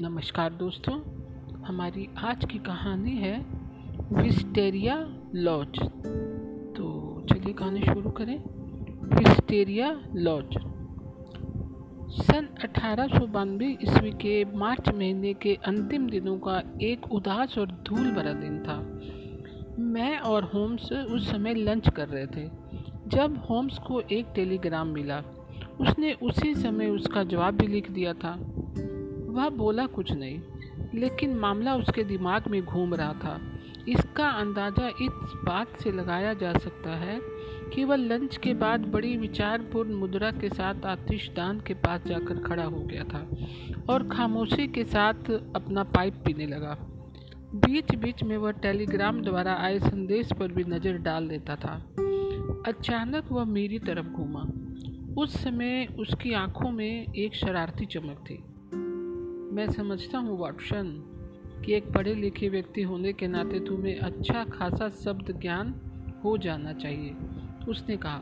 नमस्कार दोस्तों, हमारी आज की कहानी है विस्टेरिया लॉज। तो चलिए कहानी शुरू करें। Wisteria laws. सन अठारह सौ बानवे ईस्वी के मार्च महीने के अंतिम दिनों का एक उदास और धूल भरा दिन था। मैं और होम्स उस समय लंच कर रहे थे। जब होम्स को एक टेलीग्राम मिला, उसने उसी समय उसका जवाब भी लिख दिया था। वह बोला कुछ नहीं, लेकिन मामला उसके दिमाग में घूम रहा था। इसका अंदाज़ा इस बात से लगाया जा सकता है कि वह लंच के बाद बड़ी विचारपूर्ण मुद्रा के साथ आतिशदान के पास जाकर खड़ा हो गया था और खामोशी के साथ अपना पाइप पीने लगा। बीच बीच में वह टेलीग्राम द्वारा आए संदेश पर भी नज़र डाल देता था। अचानक वह मेरी तरफ़ घूमा। उस समय उसकी आँखों में एक शरारती चमक थी। मैं समझता हूँ, वाटसन, कि एक पढ़े लिखे व्यक्ति होने के नाते तुम्हें अच्छा खासा शब्द ज्ञान हो जाना चाहिए। उसने कहा,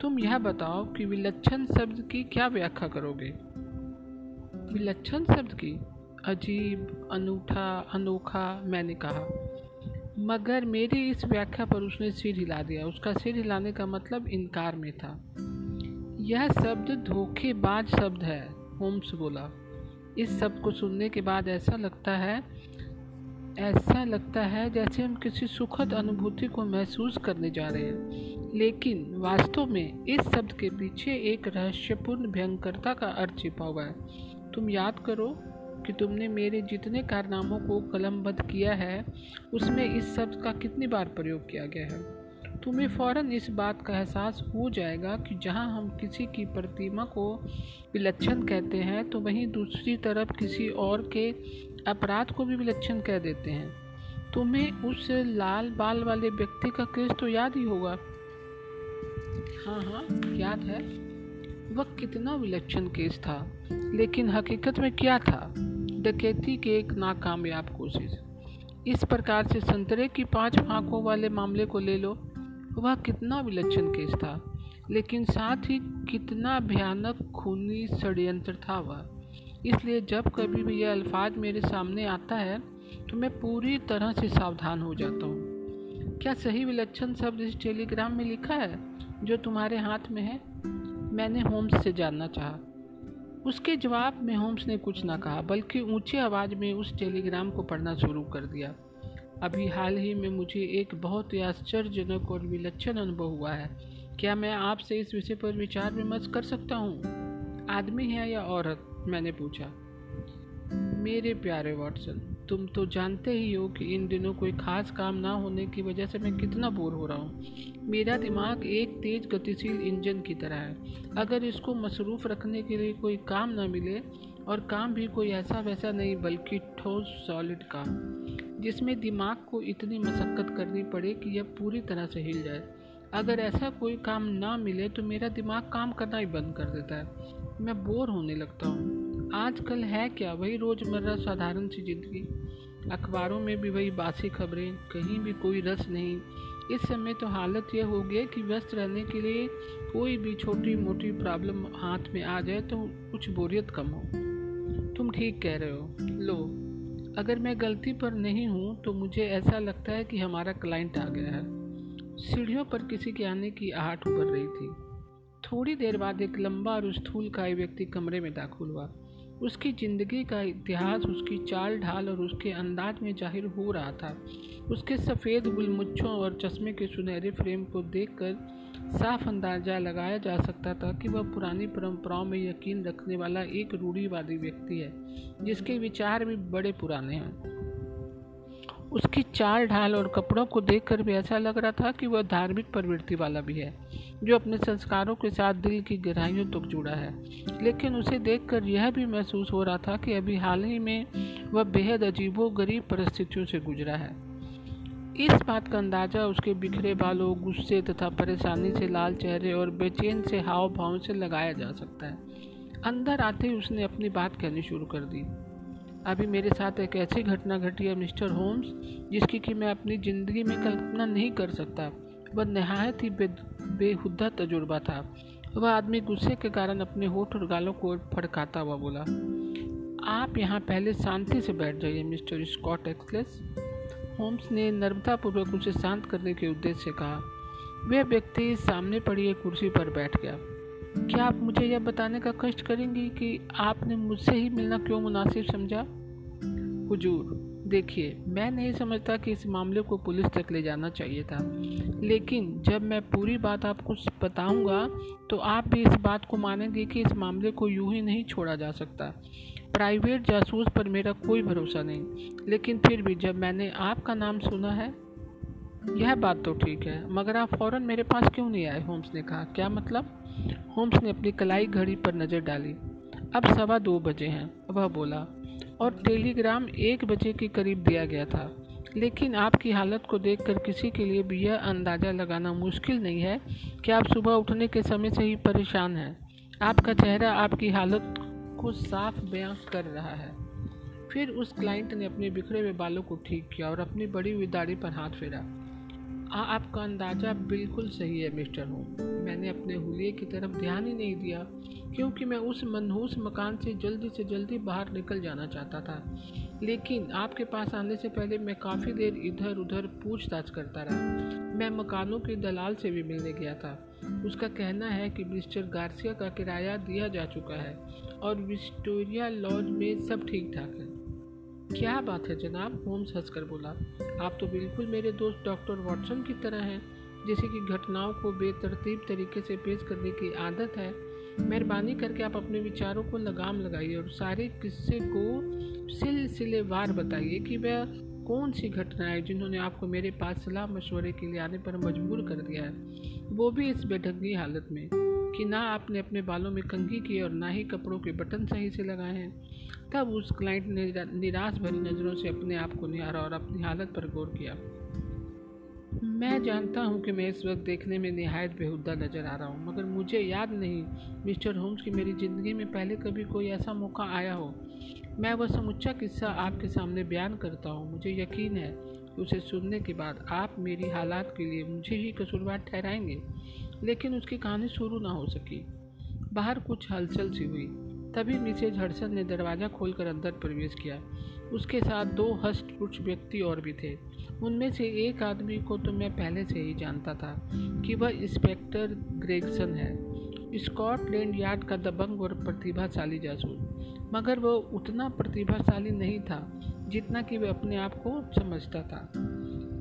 तुम यह बताओ कि विलक्षण शब्द की क्या व्याख्या करोगे? विलक्षण शब्द की? अजीब, अनूठा, अनोखा, मैंने कहा। मगर मेरी इस व्याख्या पर उसने सिर हिला दिया। उसका सिर हिलाने का मतलब इनकार में था। यह शब्द धोखेबाज शब्द है, होम्स बोला। इस सबको सुनने के बाद ऐसा लगता है, ऐसा लगता है जैसे हम किसी सुखद अनुभूति को महसूस करने जा रहे हैं। लेकिन वास्तव में इस शब्द के पीछे एक रहस्यपूर्ण भयंकरता का अर्थ छिपा हुआ है। तुम याद करो कि तुमने मेरे जितने कारनामों को कलमबद्ध किया है, उसमें इस शब्द का कितनी बार प्रयोग किया गया है। तुम्हें फ़ौरन इस बात का एहसास हो जाएगा कि जहाँ हम किसी की प्रतिमा को विलक्षण कहते हैं तो वहीं दूसरी तरफ़ किसी और के अपराध को भी विलक्षण कह देते हैं। तुम्हें उस लाल बाल वाले व्यक्ति का केस तो याद ही होगा। हाँ हाँ याद है। वह कितना विलक्षण केस था, लेकिन हकीकत में क्या था? डकैती के एक नाकामयाब कोशिश। इस प्रकार से संतरे की पाँच फांकों वाले मामले को ले लो। वह कितना विलक्षण केस था। लेकिन साथ ही कितना भयानक, खूनी षड्यंत्र था वह। इसलिए जब कभी भी यह अल्फाज मेरे सामने आता है तो मैं पूरी तरह से सावधान हो जाता हूँ। क्या सही विलक्षण शब्द इस टेलीग्राम में लिखा है, जो तुम्हारे हाथ में है? मैंने होम्स से जानना चाहा। उसके जवाब में होम्स ने कुछ ना कहा, बल्कि ऊँची आवाज़ में उस टेलीग्राम को पढ़ना शुरू कर दिया। अभी हाल ही में मुझे एक बहुत ही आश्चर्यजनक और विलक्षण अनुभव हुआ है। क्या मैं आपसे इस विषय पर विचार विमर्श कर सकता हूँ? आदमी है या औरत? मैंने पूछा। मेरे प्यारे वाटसन, तुम तो जानते ही हो कि इन दिनों कोई खास काम ना होने की वजह से मैं कितना बोर हो रहा हूँ। मेरा दिमाग एक तेज गतिशील इंजन की तरह है। अगर इसको मसरूफ़ रखने के लिए कोई काम ना मिले और काम भी कोई ऐसा वैसा नहीं, बल्कि ठोस सॉलिड काम। जिसमें दिमाग को इतनी मशक्क़त करनी पड़े कि यह पूरी तरह से हिल जाए। अगर ऐसा कोई काम ना मिले तो मेरा दिमाग काम करना ही बंद कर देता है। मैं बोर होने लगता हूँ। आजकल है क्या वही रोज़मर्रा साधारण सी ज़िंदगी? अखबारों में भी वही बासी खबरें, कहीं भी कोई रस नहीं। इस समय तो हालत यह हो गई कि व्यस्त रहने के लिए कोई भी छोटी मोटी प्रॉब्लम हाथ में आ जाए तो कुछ बोरियत कम हो। तुम ठीक कह रहे हो। लो, अगर मैं गलती पर नहीं हूँ तो मुझे ऐसा लगता है कि हमारा क्लाइंट आ गया है। सीढ़ियों पर किसी के आने की आहट उभर रही थी। थोड़ी देर बाद एक लंबा और स्थूल का व्यक्ति कमरे में दाखिल हुआ। उसकी ज़िंदगी का इतिहास, उसकी चाल ढाल और उसके अंदाज में ज़ाहिर हो रहा था। उसके सफ़ेद गुलमुच्छों और चश्मे के सुनहरे फ्रेम को देखकर साफ़ अंदाज़ा लगाया जा सकता था कि वह पुरानी परंपराओं में यकीन रखने वाला एक रूढ़ीवादी व्यक्ति है, जिसके विचार भी बड़े पुराने हैं। उसकी चाल ढाल और कपड़ों को देखकर भी ऐसा लग रहा था कि वह धार्मिक प्रवृत्ति वाला भी है, जो अपने संस्कारों के साथ दिल की गहराइयों तक जुड़ा है। लेकिन उसे देखकर यह भी महसूस हो रहा था कि अभी हाल ही में वह बेहद अजीबो गरीब परिस्थितियों से गुजरा है। इस बात का अंदाज़ा उसके बिखरे बालों, गुस्से तथा परेशानी से लाल चेहरे और बेचैन से हाव भाव से लगाया जा सकता है। अंदर आते ही उसने अपनी बात कहनी शुरू कर दी। अभी मेरे साथ एक ऐसी घटना घटी है, मिस्टर होम्स, जिसकी कि मैं अपनी ज़िंदगी में कल्पना नहीं कर सकता। वह नहायत ही बे बेहुदा तजुर्बा था। वह आदमी गुस्से के कारण अपने होठ और गालों को फड़काता हुआ बोला, आप यहाँ पहले शांति से बैठ जाइए, मिस्टर स्कॉट एक्सलेस। होम्स ने नर्मतापूर्वक उसे शांत करने के उद्देश्य से कहा, वह व्यक्ति सामने पड़ी एक कुर्सी पर बैठ गया। क्या आप मुझे यह बताने का कष्ट करेंगी कि आपने मुझसे ही मिलना क्यों मुनासिब समझा? हुजूर, देखिए, मैं नहीं समझता कि इस मामले को पुलिस तक ले जाना चाहिए था। लेकिन जब मैं पूरी बात आपको बताऊँगा तो आप भी इस बात को मानेंगे कि इस मामले को यूँ ही नहीं छोड़ा जा सकता। प्राइवेट जासूस पर मेरा कोई भरोसा नहीं। लेकिन फिर भी जब मैंने आपका नाम सुना है, यह बात तो ठीक है, मगर आप फ़ौरन मेरे पास क्यों नहीं आए? होम्स ने कहा, क्या मतलब? होम्स ने अपनी कलाई घड़ी पर नज़र डाली। अब सवा दो बजे हैं, वह बोला, और टेलीग्राम एक बजे के करीब दिया गया था। लेकिन आपकी हालत को देखकर किसी के लिए भी यह अंदाज़ा लगाना मुश्किल नहीं है कि आप सुबह उठने के समय से ही परेशान हैं। आपका चेहरा आपकी हालत को साफ़ बयां कर रहा है। फिर उस क्लाइंट ने अपने बिखरे हुए बालों को ठीक किया और अपनी बड़ी हुई दाढ़ी पर हाथ फेरा। आ, आपका अंदाज़ा बिल्कुल सही है मिस्टर होम। मैंने अपने हुलिये की तरफ़ ध्यान ही नहीं दिया क्योंकि मैं उस मनहूस मकान से जल्दी से जल्दी बाहर निकल जाना चाहता था। लेकिन आपके पास आने से पहले मैं काफ़ी देर इधर उधर पूछताछ करता रहा। मैं मकानों के दलाल से भी मिलने गया था। उसका कहना है कि मिस्टर गार्सिया का किराया दिया जा चुका है और विक्टोरिया लॉज में सब ठीक ठाक है। क्या बात है जनाब? होम्स हंसकर बोला। आप तो बिल्कुल मेरे दोस्त डॉक्टर वॉटसन की तरह हैं, जैसे कि घटनाओं को बेतरतीब तरीके से पेश करने की आदत है। मेहरबानी करके आप अपने विचारों को लगाम लगाइए और सारे किस्से को सिलसिलेवार बताइए कि वह कौन सी घटना है जिन्होंने आपको मेरे पास सलाह मशवरे के लिए आने पर मजबूर कर दिया है। वो भी इस बेढंगी हालत में कि ना आपने अपने बालों में कंघी की और ना ही कपड़ों के बटन सही से लगाए हैं। तब उस क्लाइंट ने निराश भरी नज़रों से अपने आप को निहारा और अपनी हालत पर गौर किया। मैं जानता हूँ कि मैं इस वक्त देखने में नहायत बेहुदा नज़र आ रहा हूँ, मगर मुझे याद नहीं मिस्टर होम्स की मेरी ज़िंदगी में पहले कभी कोई ऐसा मौका आया हो। मैं वह समुच्चा किस्सा आपके सामने बयान करता हूँ, मुझे यकीन है उसे सुनने के बाद आप मेरी हालात के लिए मुझे ही कसूरवार ठहराएँगे। लेकिन उसकी कहानी शुरू ना हो सकी। बाहर कुछ हलचल सी हुई। तभी मिसेज हडसन ने दरवाज़ा खोलकर अंदर प्रवेश किया। उसके साथ दो हष्ट पुष्ट व्यक्ति और भी थे। उनमें से एक आदमी को तो मैं पहले से ही जानता था कि वह इंस्पेक्टर ग्रेगसन है। स्कॉटलैंड यार्ड का दबंग और प्रतिभाशाली जासूस। मगर वह उतना प्रतिभाशाली नहीं था जितना कि वह अपने आप को समझता था।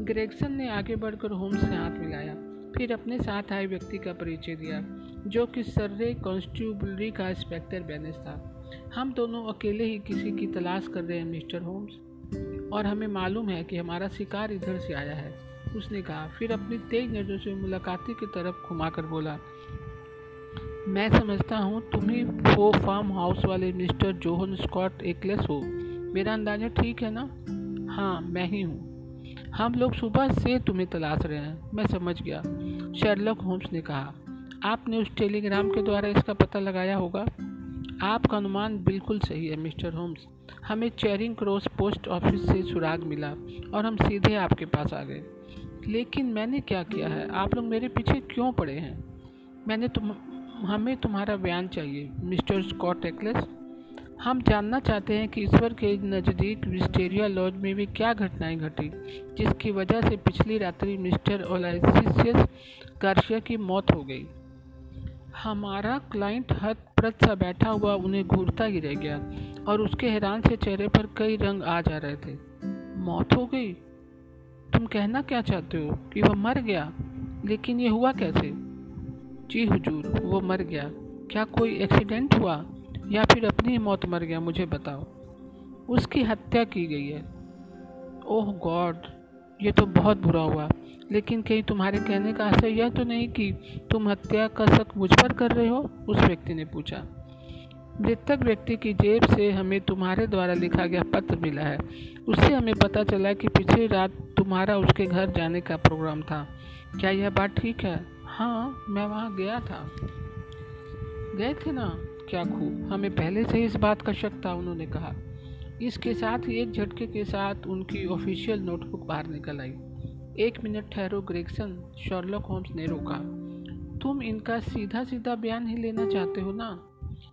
ग्रेगसन ने आगे बढ़कर होम्स से हाथ मिलाया, फिर अपने साथ आए व्यक्ति का परिचय दिया, जो कि सर्रे कॉन्स्टेबलरी का इंस्पेक्टर बैनेस था। हम दोनों अकेले ही किसी की तलाश कर रहे हैं, मिस्टर होम्स। और हमें मालूम है कि हमारा शिकार इधर से आया है, उसने कहा। फिर अपनी तेज नज़रों से मुलाकाती की तरफ़ घुमाकर बोला, मैं समझता हूँ तुम ही वो फार्म हाउस वाले मिस्टर जोहन स्कॉट एकलेस हो। मेरा अंदाज़ा ठीक है ना? हाँ मैं ही हूँ। हम लोग सुबह से तुम्हें तलाश रहे हैं। मैं समझ गया। शेरलॉक होम्स ने कहा। आपने उस टेलीग्राम के द्वारा इसका पता लगाया होगा? आपका अनुमान बिल्कुल सही है, मिस्टर होम्स। हमें चेरिंग क्रॉस पोस्ट ऑफ़िस से सुराग मिला और हम सीधे आपके पास आ गए। लेकिन मैंने क्या किया है? आप लोग मेरे पीछे क्यों पड़े हैं? मैंने तुम, हमें तुम्हारा बयान चाहिए, मिस्टर स्कॉट एक्लेस। हम जानना चाहते हैं कि ईश्वर के नज़दीक विस्टेरिया लॉज में भी क्या घटनाएँ घटी, जिसकी वजह से पिछली रात्रि मिस्टर ओलाइसियस गार्शिया की मौत हो गई। हमारा क्लाइंट हद प्रत सा बैठा हुआ उन्हें घूरता ही रह गया और उसके हैरान से चेहरे पर कई रंग आ जा रहे थे। मौत हो गई? तुम कहना क्या चाहते हो कि वह मर गया? लेकिन ये हुआ कैसे? जी हुजूर, वो मर गया। क्या कोई एक्सीडेंट हुआ? या फिर अपनी ही मौत मर गया, मुझे बताओ। उसकी हत्या की गई है। ओह गॉड, ये तो बहुत बुरा हुआ। लेकिन कहीं तुम्हारे कहने का असर यह तो नहीं कि तुम हत्या का शक मुझ पर कर रहे हो? उस व्यक्ति ने पूछा। मृतक व्यक्ति की जेब से हमें तुम्हारे द्वारा लिखा गया पत्र मिला है। उससे हमें पता चला कि पिछली रात तुम्हारा उसके घर जाने का प्रोग्राम था। क्या यह बात ठीक है? हाँ मैं वहाँ गया था। गए थे ना? क्या खूब? हमें पहले से इस बात का शक था, उन्होंने कहा। इसके साथ ही एक झटके के साथ उनकी ऑफिशियल नोटबुक बाहर निकल आई। एक मिनट ठहरो, ग्रेगसन। शर्लॉक होम्स ने रोका। तुम इनका सीधा सीधा बयान ही लेना चाहते हो ना?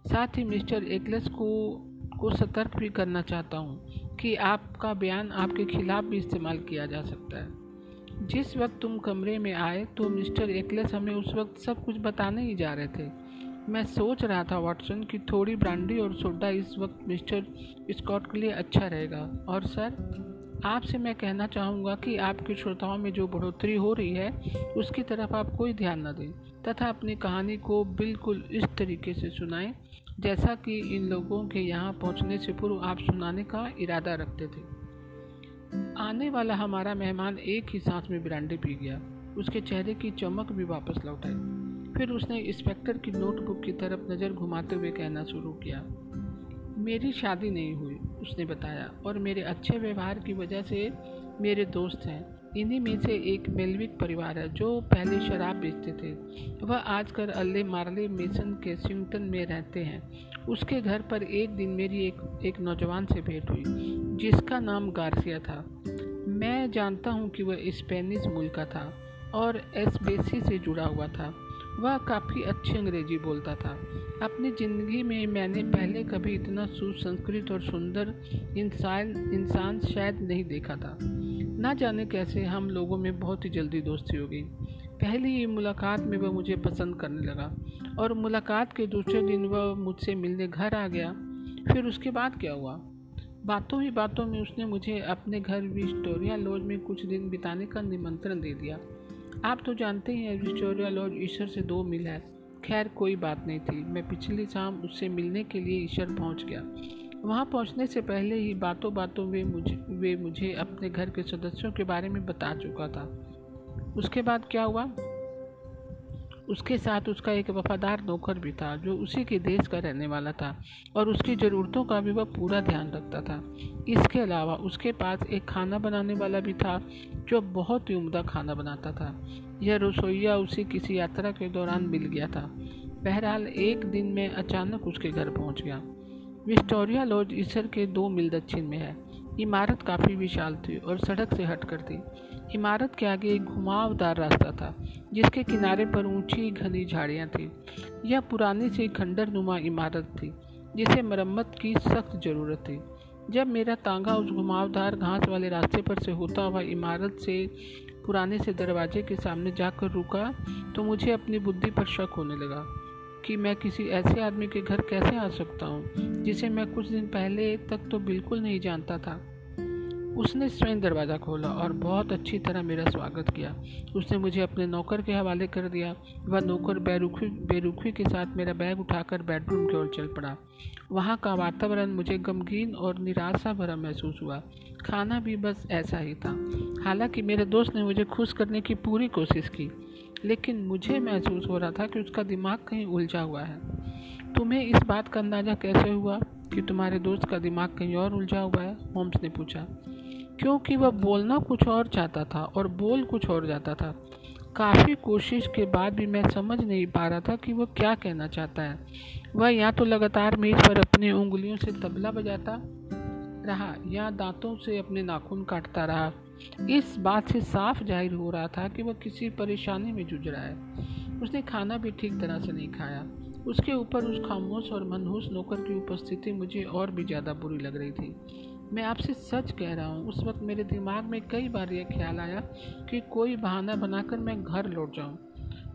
साथ ही मिस्टर एकलेस को आपको सतर्क भी करना चाहता हूँ कि आपका बयान आपके खिलाफ भी इस्तेमाल किया जा सकता है। जिस वक्त तुम कमरे में आए तो मिस्टर एकलेस हमें उस वक्त सब कुछ बताने ही जा रहे थे। मैं सोच रहा था, वाटसन, कि थोड़ी ब्रांडी और सोडा इस वक्त मिस्टर स्कॉट के लिए अच्छा रहेगा। और सर, आपसे मैं कहना चाहूँगा कि आपके श्रोताओं में जो बढ़ोतरी हो रही है, उसकी तरफ़ आप कोई ध्यान न दें, तथा अपनी कहानी को बिल्कुल इस तरीके से सुनाएँ, जैसा कि इन लोगों के यहाँ पहुँचने से पूर्व आप सुनाने का इरादा रखते थे। आने वाला हमारा मेहमान एक ही सांस में ब्रांडी पी गया। उसके चेहरे की चमक भी वापस लौट आई। फिर उसने इंस्पेक्टर की नोटबुक की तरफ़ नज़र घुमाते हुए कहना शुरू किया, मेरी शादी नहीं हुई, उसने बताया, और मेरे अच्छे व्यवहार की वजह से मेरे दोस्त हैं। इन्हीं में से एक मेलविक परिवार है जो पहले शराब बेचते थे। वह आजकल अल्ले मार्ले मेसन के सिंगटन में रहते हैं। उसके घर पर एक दिन मेरी एक एक नौजवान से भेंट हुई, जिसका नाम गार्सिया था। मैं जानता हूँ कि वह स्पेनिश मूल का था और एसबेसी से जुड़ा हुआ था। वह काफ़ी अच्छी अंग्रेज़ी बोलता था। अपनी ज़िंदगी में मैंने पहले कभी इतना सुसंस्कृत और सुंदर इंसान इंसान शायद नहीं देखा था। ना जाने कैसे हम लोगों में बहुत ही जल्दी दोस्ती हो गई। पहली ही मुलाकात में वह मुझे पसंद करने लगा और मुलाकात के दूसरे दिन वह मुझसे मिलने घर आ गया। फिर उसके बाद क्या हुआ? बातों ही बातों में उसने मुझे अपने घर विक्टोरिया लॉज में कुछ दिन बिताने का निमंत्रण दे दिया। आप तो जानते हैं विक्टोरिया और ईश्वर से दो मिल है। खैर, कोई बात नहीं थी। मैं पिछली शाम उससे मिलने के लिए ईश्वर पहुँच गया। वहाँ पहुँचने से पहले ही बातों बातों में मुझे, वे मुझे अपने घर के सदस्यों के बारे में बता चुका था। उसके बाद क्या हुआ? उसके साथ उसका एक वफादार नौकर भी था, जो उसी के देश का रहने वाला था और उसकी ज़रूरतों का भी वह पूरा ध्यान रखता था। इसके अलावा उसके पास एक खाना बनाने वाला भी था, जो बहुत ही उम्दा खाना बनाता था। यह रसोईया उसे किसी यात्रा के दौरान मिल गया था। बहरहाल, एक दिन में अचानक उसके घर पहुँच गया। विस्टोरिया लॉज इसर के दो मील दक्षिण में है। इमारत काफ़ी विशाल थी और सड़क से हटकर थी। इमारत के आगे एक घुमावदार रास्ता था, जिसके किनारे पर ऊँची घनी झाड़ियाँ थी। यह पुरानी सी खंडर नुमा इमारत थी, जिसे मरम्मत की सख्त ज़रूरत थी। जब मेरा तांगा उस घुमावदार घास वाले रास्ते पर से होता हुआ इमारत से पुराने से दरवाजे के सामने जाकर रुका तो मुझे अपनी बुद्धि पर शक होने लगा कि मैं किसी ऐसे आदमी के घर कैसे आ सकता हूँ, जिसे मैं कुछ दिन पहले तक तो बिल्कुल नहीं जानता था। उसने स्वयं दरवाज़ा खोला और बहुत अच्छी तरह मेरा स्वागत किया। उसने मुझे अपने नौकर के हवाले कर दिया। वह नौकर बेरुखी बेरुखी के साथ मेरा बैग उठाकर बेडरूम की ओर चल पड़ा। वहाँ का वातावरण मुझे गमगीन और निराशा भरा महसूस हुआ। खाना भी बस ऐसा ही था। हालाँकि मेरे दोस्त ने मुझे खुश करने की पूरी कोशिश की, लेकिन मुझे महसूस हो रहा था कि उसका दिमाग कहीं उलझा हुआ है। तुम्हें इस बात का अंदाज़ा कैसे हुआ कि तुम्हारे दोस्त का दिमाग कहीं और उलझा हुआ है? होम्स ने पूछा। क्योंकि वह बोलना कुछ और चाहता था और बोल कुछ और जाता था। काफ़ी कोशिश के बाद भी मैं समझ नहीं पा रहा था कि वह क्या कहना चाहता है। वह या तो लगातार मेज पर अपनी उंगलियों से तबला बजाता रहा या दांतों से अपने नाखून काटता रहा। इस बात से साफ़ ज़ाहिर हो रहा था कि वह किसी परेशानी में जूझ रहा है। उसने खाना भी ठीक तरह से नहीं खाया। उसके ऊपर उस खामोश और मनहूस नौकर की उपस्थिति मुझे और भी ज़्यादा बुरी लग रही थी। मैं आपसे सच कह रहा हूँ, उस वक्त मेरे दिमाग में कई बार यह ख्याल आया कि कोई बहाना बनाकर मैं घर लौट जाऊँ।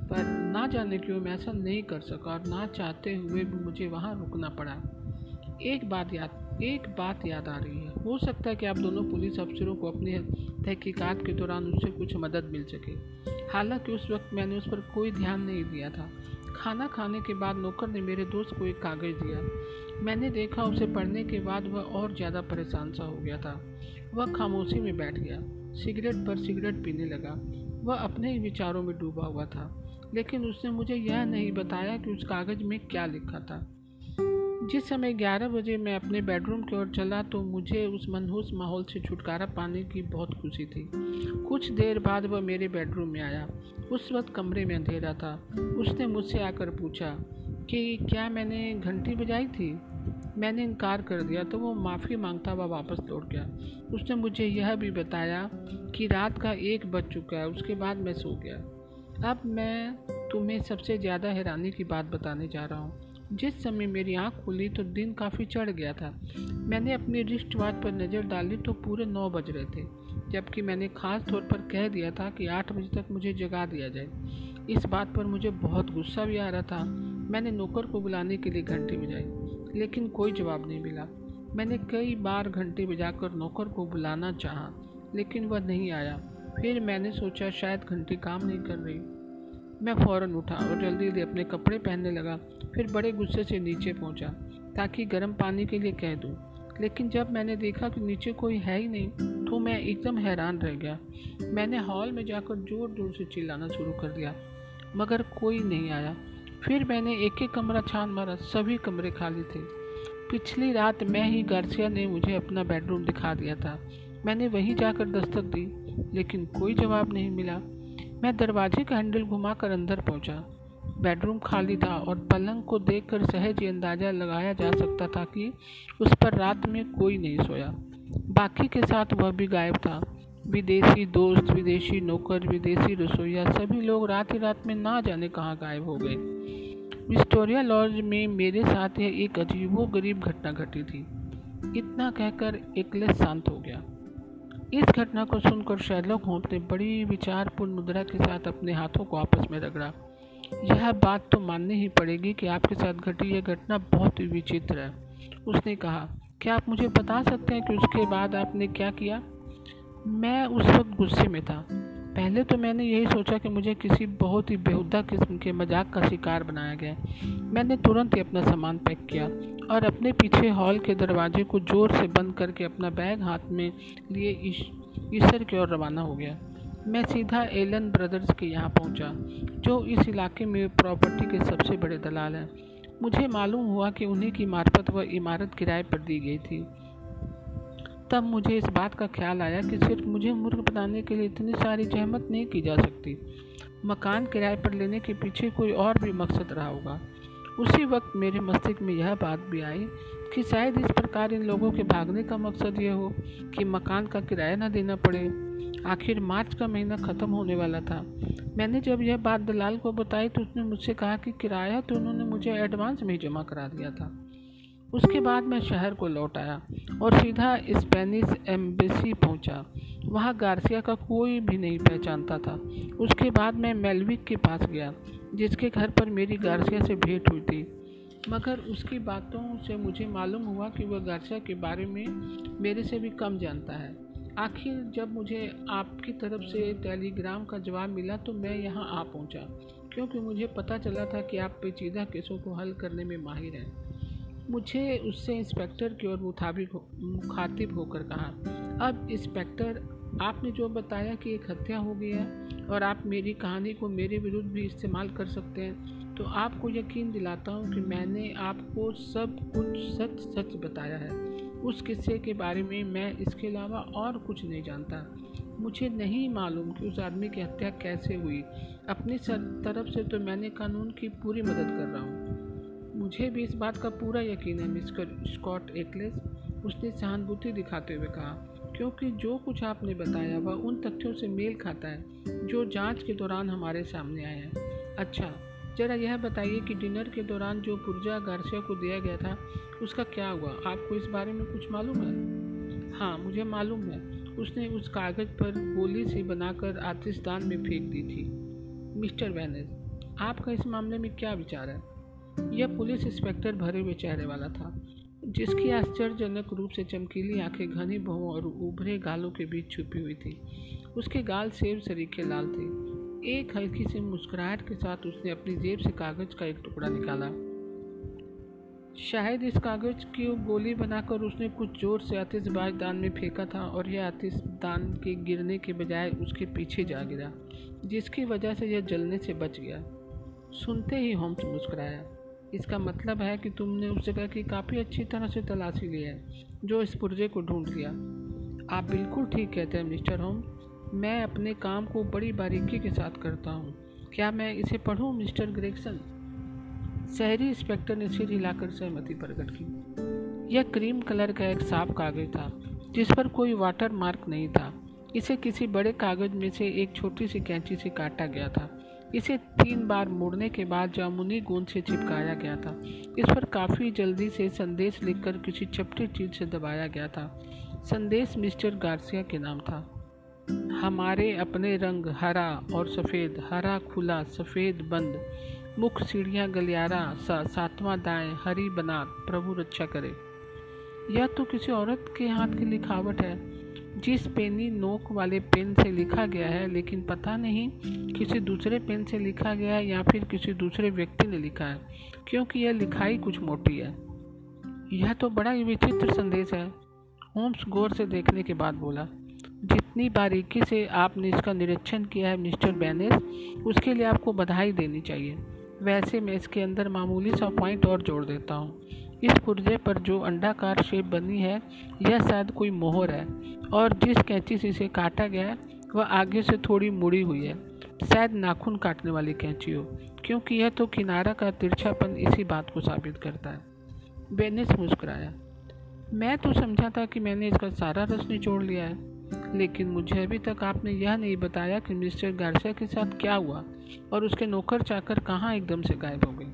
पर ना जाने क्यों मैं ऐसा नहीं कर सका और ना चाहते हुए भी मुझे वहाँ रुकना पड़ा। एक बात याद, एक बात याद आ रही है। हो सकता है कि आप दोनों पुलिस अफसरों को अपनी तहकीकात के दौरान उससे कुछ मदद मिल सके। हालाँकि उस वक्त मैंने उस पर कोई ध्यान नहीं दिया था। खाना खाने के बाद नौकर ने मेरे दोस्त को एक कागज़ दिया। मैंने देखा उसे पढ़ने के बाद वह और ज़्यादा परेशान सा हो गया था। वह खामोशी में बैठ गया, सिगरेट पर सिगरेट पीने लगा। वह अपने ही विचारों में डूबा हुआ था, लेकिन उसने मुझे यह नहीं बताया कि उस कागज़ में क्या लिखा था। जिस समय 11 बजे मैं अपने बेडरूम की ओर चला तो मुझे उस मनहूस माहौल से छुटकारा पाने की बहुत खुशी थी। कुछ देर बाद वह मेरे बेडरूम में आया। उस वक्त कमरे में अंधेरा था। उसने मुझसे आकर पूछा कि क्या मैंने घंटी बजाई थी? मैंने इनकार कर दिया तो वो माफ़ी माँगता हुआ वापस लौट गया। उसने मुझे यह भी बताया कि रात का एक बज चुका है, उसके बाद मैं सो गया। अब मैं तुम्हें सबसे ज़्यादा हैरानी की बात बताने जा रहा हूँ। जिस समय मेरी आँख खुली तो दिन काफ़ी चढ़ गया था। मैंने अपनी रिस्ट वॉच पर नज़र डाली तो पूरे नौ बज रहे थे, जबकि मैंने ख़ास तौर पर कह दिया था कि आठ बजे तक मुझे जगा दिया जाए। इस बात पर मुझे बहुत गुस्सा भी आ रहा था। मैंने नौकर को बुलाने के लिए घंटी बजाई, लेकिन कोई जवाब नहीं मिला। मैंने कई बार घंटी बजाकर नौकर को बुलाना चाहा, लेकिन वह नहीं आया। फिर मैंने सोचा शायद घंटी काम नहीं कर रही। मैं फ़ौरन उठा और जल्दी जल्दी अपने कपड़े पहनने लगा, फिर बड़े गुस्से से नीचे पहुँचा, ताकि गर्म पानी के लिए कह दूँ। लेकिन जब मैंने देखा कि नीचे कोई है ही नहीं तो मैं एकदम हैरान रह गया। मैंने हॉल में जाकर ज़ोर ज़ोर से चिल्लाना शुरू कर दिया, मगर कोई नहीं आया। फिर मैंने एक एक कमरा छान मारा, सभी कमरे खाली थे। पिछली रात मैं ही गार्सिया ने मुझे अपना बेडरूम दिखा दिया था। मैंने वहीं जाकर दस्तक दी, लेकिन कोई जवाब नहीं मिला। मैं दरवाजे का हैंडल घुमाकर अंदर पहुँचा। बेडरूम खाली था और पलंग को देखकर सहज ही अंदाज़ा लगाया जा सकता था कि उस पर रात में कोई नहीं सोया। बाकी के साथ वह भी गायब था। विदेशी दोस्त, विदेशी नौकर, विदेशी रसोईया, सभी लोग रात ही रात में ना जाने कहाँ गायब हो गए। विस्टोरिया लॉज में मेरे साथ यह एक अजीबो गरीब घटना घटी थी। इतना कहकर एकलेस शांत हो गया। इस घटना को सुनकर शैलोक होम्स ने बड़ी विचारपूर्ण मुद्रा के साथ अपने हाथों को आपस में रगड़ा। यह बात तो माननी ही पड़ेगी कि आपके साथ घटी यह घटना बहुत ही विचित्र है, उसने कहा। क्या आप मुझे बता सकते हैं कि उसके बाद आपने क्या किया? मैं उस वक्त गुस्से में था। पहले तो मैंने यही सोचा कि मुझे किसी बहुत ही बेहुदा किस्म के मज़ाक का शिकार बनाया गया। मैंने तुरंत ही अपना सामान पैक किया और अपने पीछे हॉल के दरवाजे को ज़ोर से बंद करके अपना बैग हाथ में लिए ईश्वर की ओर रवाना हो गया। मैं सीधा एलन ब्रदर्स के यहाँ पहुँचा, जो इस इलाके में प्रॉपर्टी के सबसे बड़े दलाल हैं। मुझे मालूम हुआ कि उन्हीं की मार्फत वह इमारत किराए पर दी गई थी। तब मुझे इस बात का ख्याल आया कि सिर्फ़ मुझे मूर्ख बनाने के लिए इतनी सारी जहमत नहीं की जा सकती। मकान किराए पर लेने के पीछे कोई और भी मकसद रहा होगा। उसी वक्त मेरे मस्तिष्क में यह बात भी आई कि शायद इस प्रकार इन लोगों के भागने का मकसद ये हो कि मकान का किराया ना देना पड़े। आखिर मार्च का महीना ख़त्म होने वाला था। मैंने जब यह बात दलाल को बताई तो उसने मुझसे कहा कि किराया तो उन्होंने मुझे एडवांस में ही जमा करा दिया था। उसके बाद मैं शहर को लौट आया और सीधा स्पेनिश एम्बेसी पहुँचा। वहाँ गार्सिया का कोई भी नहीं पहचानता था। उसके बाद मैं मेलविक के पास गया, जिसके घर पर मेरी गार्सिया से भेंट हुई थी। मगर उसकी बातों से मुझे मालूम हुआ कि वह गार्सिया के बारे में मेरे से भी कम जानता है। आखिर जब मुझे आपकी तरफ़ से टेलीग्राम का जवाब मिला तो मैं यहाँ आ पहुँचा, क्योंकि मुझे पता चला था कि आप पेचीदा केसों को हल करने में माहिर हैं। मुझे उससे इंस्पेक्टर की ओर मुताबिक हो, मुखातिब होकर कहा अब इंस्पेक्टर आपने जो बताया कि एक हत्या हो गई है और आप मेरी कहानी को मेरे विरुद्ध भी इस्तेमाल कर सकते हैं तो आपको यकीन दिलाता हूँ कि मैंने आपको सब कुछ सच सच बताया है। उस किस्से के बारे में मैं इसके अलावा और कुछ नहीं जानता। मुझे नहीं मालूम कि उस आदमी की हत्या कैसे हुई। अपनी तरफ़ से तो मैंने कानून की पूरी मदद कर रहा हूँ। मुझे भी इस बात का पूरा यकीन है, मिस्टर स्कॉट एकलेस, उसने सहानुभूति दिखाते हुए कहा। क्योंकि जो कुछ आपने बताया, वह उन तथ्यों से मेल खाता है, जो जाँच के दौरान हमारे सामने आए हैं। अच्छा ज़रा यह बताइए कि डिनर के दौरान जो पुर्जा गार्सिया को दिया गया था, उसका क्या हुआ? आपको इस बारे में कुछ मालूम है? हाँ मुझे मालूम है। उसने उस कागज़ पर गोली से बनाकर आतिशदान में फेंक दी थी। मिस्टर वैनेस, आपका इस मामले में क्या विचार है? यह पुलिस इंस्पेक्टर भरे हुए चेहरे वाला था, जिसकी आश्चर्यजनक रूप से चमकीली आँखें घनी बहु और उभरे गालों के बीच छुपी हुई थी। उसके गाल सेब सरीखे लाल थे। एक हल्की सी मुस्कुराहट के साथ उसने अपनी जेब से कागज़ का एक टुकड़ा निकाला। शायद इस कागज़ की गोली बनाकर उसने कुछ ज़ोर से आतिशबाज दान में फेंका था और यह आतिशदान के गिरने के बजाय उसके पीछे जा गिरा, जिसकी वजह से यह जलने से बच गया। सुनते ही होम्स मुस्कुराया। इसका मतलब है कि तुमने उस जगह की काफ़ी अच्छी तरह से तलाशी ली है, जो इस पुर्जे को ढूंढ लिया। आप बिल्कुल ठीक कहते हैं, मिस्टर होम। मैं अपने काम को बड़ी बारीकी के साथ करता हूँ। क्या मैं इसे पढ़ूँ, मिस्टर ग्रेगसन? शहरी इंस्पेक्टर ने सिर हिलाकर सहमति प्रकट की। यह क्रीम कलर का एक साफ़ कागज़ था, जिस पर कोई वाटर मार्क नहीं था। इसे किसी बड़े कागज़ में से एक छोटी सी कैंची से काटा गया था। इसे तीन बार मोड़ने के बाद जामुनी गोंद से चिपकाया गया था। इस पर काफ़ी जल्दी से संदेश लिखकर किसी चपटी चीज़ से दबाया गया था। संदेश मिस्टर गार्सिया के नाम था। हमारे अपने रंग हरा और सफ़ेद हरा खुला सफ़ेद बंद मुख सीढ़ियाँ गलियारा सा, सातवां दाएँ हरी बना प्रभु रक्षा करे। यह तो किसी औरत के हाथ की लिखावट है। जिस पेनी नोक वाले पेन से लिखा गया है, लेकिन पता नहीं किसी दूसरे पेन से लिखा गया है या फिर किसी दूसरे व्यक्ति ने लिखा है, क्योंकि यह लिखाई कुछ मोटी है। यह तो बड़ा ही विचित्र संदेश है होम्स गौर से देखने के बाद बोला। जितनी बारीकी से आपने इसका निरीक्षण किया है, मिस्टर बैनेस, उसके लिए आपको बधाई देनी चाहिए। वैसे मैं इसके अंदर मामूली सा पॉइंट और जोड़ देता हूँ। इस पुर्जे पर जो अंडाकार शेप बनी है, यह शायद कोई मोहर है। और जिस कैंची से इसे काटा गया है, वह आगे से थोड़ी मुड़ी हुई है। शायद नाखून काटने वाली कैंची हो क्योंकि यह तो किनारा का तिरछापन इसी बात को साबित करता है। बेनिस मुस्कुराया। मैं तो समझा था कि मैंने इसका सारा रस निचोड़ लिया है, लेकिन मुझे अभी तक आपने यह नहीं बताया कि मिस्टर गार्सिया के साथ क्या हुआ, और उसके नौकर चाकर कहाँ एकदम से गायब हो गए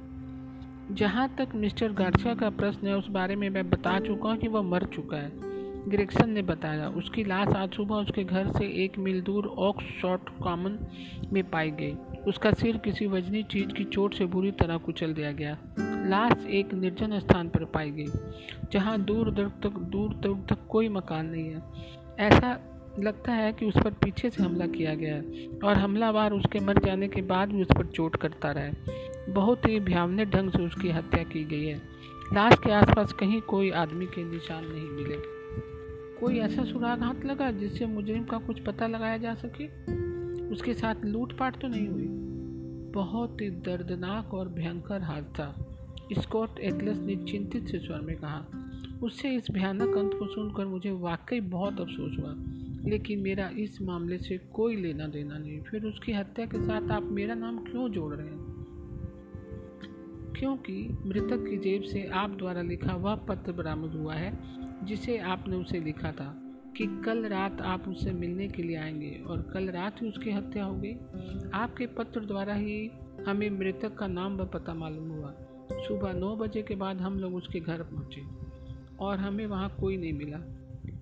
जहाँ तक मिस्टर गार्सिया का प्रश्न है, उस बारे में मैं बता चुका हूँ कि वह मर चुका है। ग्रेक्सन ने बताया, उसकी लाश आज सुबह उसके घर से एक मील दूर ऑक्स शॉर्ट कॉमन में पाई गई। उसका सिर किसी वजनी चीज़ की चोट से बुरी तरह कुचल दिया गया। लाश एक निर्जन स्थान पर पाई गई, जहाँ दूर दूर तक दूर दूर तक कोई मकान नहीं है। ऐसा लगता है कि उस पर पीछे से हमला किया गया और हमलावर उसके मर जाने के बाद भी उस पर चोट करता रहा। बहुत ही भयावने ढंग से उसकी हत्या की गई है। लाश के आसपास कहीं कोई आदमी के निशान नहीं मिले। कोई ऐसा सुराग हाथ लगा जिससे मुजरिम का कुछ पता लगाया जा सके? उसके साथ लूटपाट तो नहीं हुई। बहुत ही दर्दनाक और भयंकर हादसा, स्कॉट एटलस ने चिंतित से स्वर में कहा। उससे इस भयानक अंत को सुनकर मुझे वाकई बहुत अफसोस हुआ। लेकिन मेरा इस मामले से कोई लेना देना नहीं। फिर उसकी हत्या के साथ आप मेरा नाम क्यों जोड़ रहे हैं? क्योंकि मृतक की जेब से आप द्वारा लिखा वह पत्र बरामद हुआ है, जिसे आपने उसे लिखा था कि कल रात आप उससे मिलने के लिए आएँगे और कल रात ही उसकी हत्या हो गई। आपके पत्र द्वारा ही हमें मृतक का नाम व पता मालूम हुआ। सुबह नौ बजे के बाद हम लोग उसके घर पहुँचे और हमें वहाँ कोई नहीं मिला।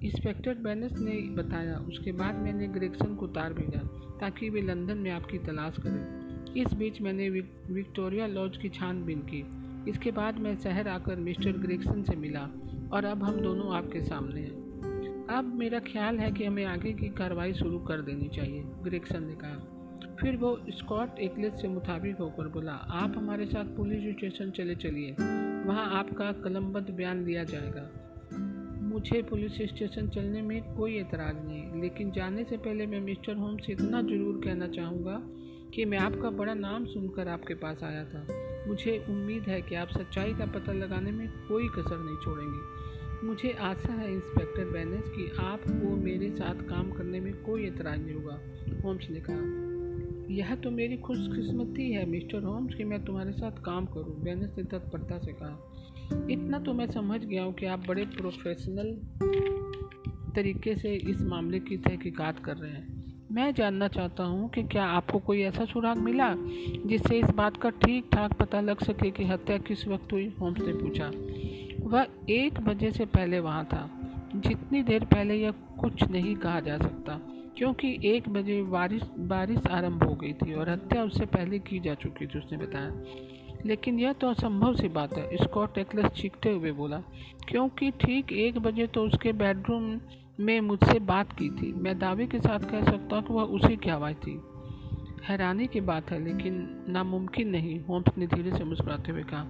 इंस्पेक्टर बैनस ने बताया, उसके बाद मैंने ग्रेक्सन को तार भेजा, ताकि वे लंदन में आपकी तलाश करें। इस बीच मैंने विक्टोरिया लॉज की छानबीन की। इसके बाद मैं शहर आकर मिस्टर ग्रेक्सन से मिला, और अब हम दोनों आपके सामने हैं। अब मेरा ख्याल है कि हमें आगे की कार्रवाई शुरू कर देनी चाहिए ग्रेक्सन ने कहा। फिर वो स्कॉट एकलेस से मुताबिक होकर बोला, आप हमारे साथ पुलिस स्टेशन चले चलिए। वहाँ आपका कलमबद्ध बयान लिया जाएगा। मुझे पुलिस स्टेशन चलने में कोई एतराज़ नहीं। लेकिन जाने से पहले मैं मिस्टर होम्स से इतना ज़रूर कहना चाहूँगा कि मैं आपका बड़ा नाम सुनकर आपके पास आया था। मुझे उम्मीद है कि आप सच्चाई का पता लगाने में कोई कसर नहीं छोड़ेंगे। मुझे आशा है, इंस्पेक्टर बैनेस कि आपको मेरे साथ काम करने में कोई एतराज़ नहीं होगा, होम्स ने कहा। यह तो मेरी खुशकिस्मती है, मिस्टर होम्स, कि मैं तुम्हारे साथ काम करूँ बैनेस ने तत्परता से कहा। इतना तो मैं समझ गया हूँ कि आप बड़े प्रोफेशनल तरीके से इस मामले की तहकीकात कर रहे हैं। मैं जानना चाहता हूँ कि क्या आपको कोई ऐसा सुराग मिला जिससे इस बात का ठीक ठाक पता लग सके कि हत्या किस वक्त हुई, होम्स ने पूछा। वह एक बजे से पहले वहाँ था। जितनी देर पहले यह कुछ नहीं कहा जा सकता, क्योंकि एक बजे बारिश बारिश आरंभ हो गई थी और हत्या उससे पहले की जा चुकी थी, उसने बताया। लेकिन यह तो असंभव सी बात है, स्कॉट टेक्लस चीखते हुए बोला। क्योंकि ठीक एक बजे तो उसके बेडरूम में मुझसे बात की थी। मैं दावे के साथ कह सकता हूँ कि वह उसी की आवाज़ थी। हैरानी की बात है, लेकिन नामुमकिन नहीं, होम्स ने धीरे से मुस्कुराते हुए कहा।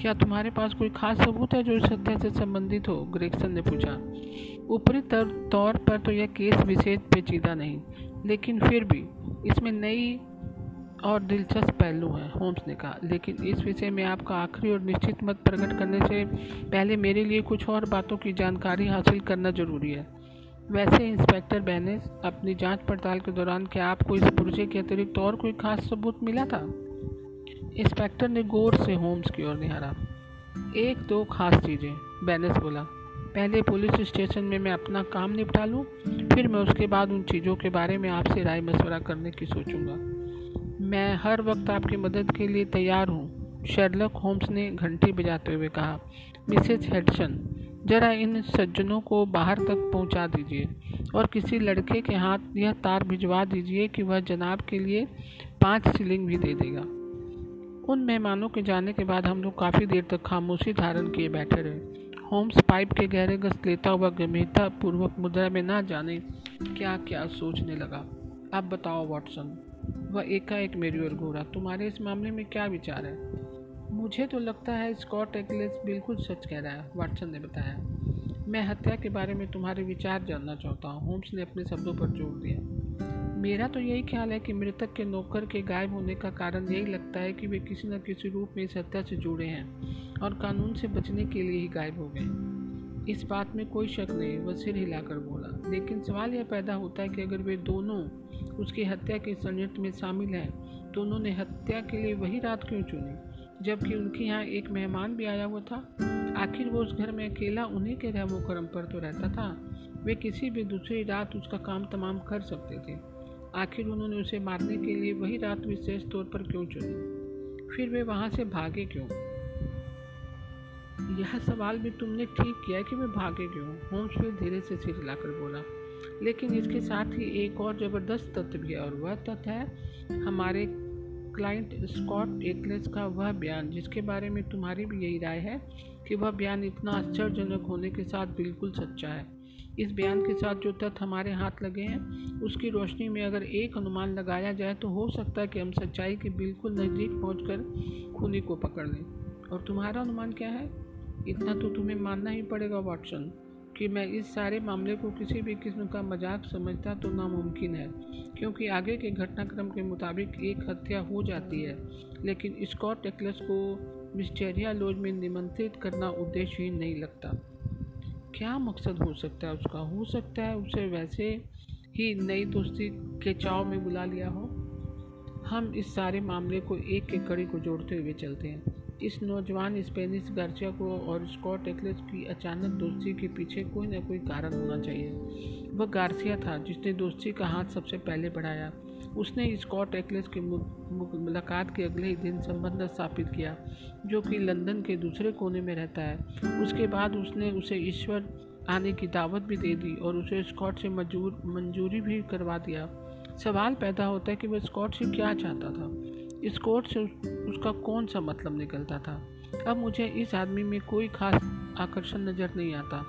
क्या तुम्हारे पास कोई खास सबूत है जो इस हत्या से संबंधित हो? ग्रेक्सन ने पूछा। ऊपरी तौर पर तो यह केस विशेष पेचीदा नहीं, लेकिन फिर भी इसमें नई और दिलचस्प पहलू हैं, होम्स ने कहा। लेकिन इस विषय में आपका आखिरी और निश्चित मत प्रकट करने से पहले मेरे लिए कुछ और बातों की जानकारी हासिल करना ज़रूरी है। वैसे इंस्पेक्टर बैनेस, अपनी जाँच पड़ताल के दौरान क्या आपको इस पुरुषे के अतिरिक्त और कोई खास सबूत मिला था? इंस्पेक्टर ने गौर से होम्स की ओर निहारा। एक दो खास चीज़ें, बैनेस बोला। पहले पुलिस स्टेशन में मैं अपना काम निपटा लूँ, फिर मैं उसके बाद उन चीज़ों के बारे में आपसे राय मशवरा करने की सोचूँगा। मैं हर वक्त आपकी मदद के लिए तैयार हूँ, शेरलक होम्स ने घंटी बजाते हुए कहा। मिसेज हेडसन, जरा इन सज्जनों को बाहर तक पहुँचा दीजिए और किसी लड़के के हाथ यह तार भिजवा दीजिए कि वह जनाब के लिए पाँच सीलिंग भी दे देगा। उन मेहमानों के जाने के बाद हम लोग काफ़ी देर तक खामोशी धारण किए बैठे रहे। होम्स पाइप के गहरे गश्त लेता हुआ गंभीरता पूर्वक मुद्रा में ना जाने क्या क्या सोचने लगा। अब बताओ, वॉटसन। वह एकाएक मेरी ओर घूरा। तुम्हारे इस मामले में क्या विचार है? मुझे तो लगता है स्कॉट एक्लेस बिल्कुल सच कह रहा है, वाटसन ने बताया। मैं हत्या के बारे में तुम्हारे विचार जानना चाहता हूँ, होम्स ने अपने शब्दों पर ज़ोर दिया। मेरा तो यही ख्याल है कि मृतक के नौकर के गायब होने का कारण यही लगता है कि वे किसी न किसी रूप में इस हत्या से जुड़े हैं और कानून से बचने के लिए ही गायब हो गए। इस बात में कोई शक नहीं वह सिर हिलाकर बोला। लेकिन सवाल यह पैदा होता है कि अगर वे दोनों उसकी हत्या के षडयंत्र में शामिल हैं तो उन्होंने हत्या के लिए वही रात क्यों चुनी, जबकि उनके यहाँ एक मेहमान भी आया हुआ था? आखिर वो उस घर में अकेला उन्हीं के रहमो करम पर तो रहता था? वे किसी भी दूसरी रात उसका काम तमाम कर सकते थे। आखिर उन्होंने उसे मारने के लिए वही रात विशेष तौर पर क्यों चुनी? फिर वे वहाँ से भागे क्यों? यह सवाल भी तुमने ठीक किया कि मैं भागे क्यों? होम्स फिर धीरे से सिर हिलाकर बोला, लेकिन इसके साथ ही एक और ज़बरदस्त तथ्य भी है और वह तथ्य है, हमारे क्लाइंट स्कॉट एकलेस का वह बयान, जिसके बारे में तुम्हारी भी यही राय है कि वह बयान इतना आश्चर्यजनक होने के साथ बिल्कुल सच्चा है। इस बयान के साथ जो तथ्य हमारे हाथ लगे हैं, उसकी रोशनी में अगर एक अनुमान लगाया जाए तो हो सकता है कि हम सच्चाई के बिल्कुल नज़दीक पहुंचकर खूनी को पकड़ लें। और तुम्हारा अनुमान क्या है? इतना तो तुम्हें मानना ही पड़ेगा, वाटसन, कि मैं इस सारे मामले को किसी भी किस्म का मज़ाक समझता तो नामुमकिन है, क्योंकि आगे के घटनाक्रम के मुताबिक एक हत्या हो जाती है। लेकिन स्कॉट टेक्लस को मिस्टेरिया लॉज में निमंत्रित करना उद्देश्यहीन नहीं लगता। क्या मकसद हो सकता है उसका? हो सकता है उसे वैसे ही नई दोस्ती के चाव में बुला लिया हो। हम इस सारे मामले को एक एक कड़ी को जोड़ते हुए चलते हैं। इस नौजवान स्पेनिश गार्सिया को और स्कॉट एक्लेस की अचानक दोस्ती के पीछे कोई ना कोई कारण होना चाहिए। वह गार्सिया था, जिसने दोस्ती का हाथ सबसे पहले बढ़ाया। उसने स्कॉट एक्लेस की मुलाकात के अगले ही दिन संबंध स्थापित किया, जो कि लंदन के दूसरे कोने में रहता है। उसके बाद उसने उसे ईश्वर आने की दावत भी दे दी और उसे स्कॉट से मंजूर, मंजूरी भी करवा दिया। सवाल पैदा होता है कि वह स्कॉट से क्या चाहता था। स्कॉट से उसका कौन सा मतलब निकलता था? अब मुझे इस आदमी में कोई खास आकर्षण नज़र नहीं आता।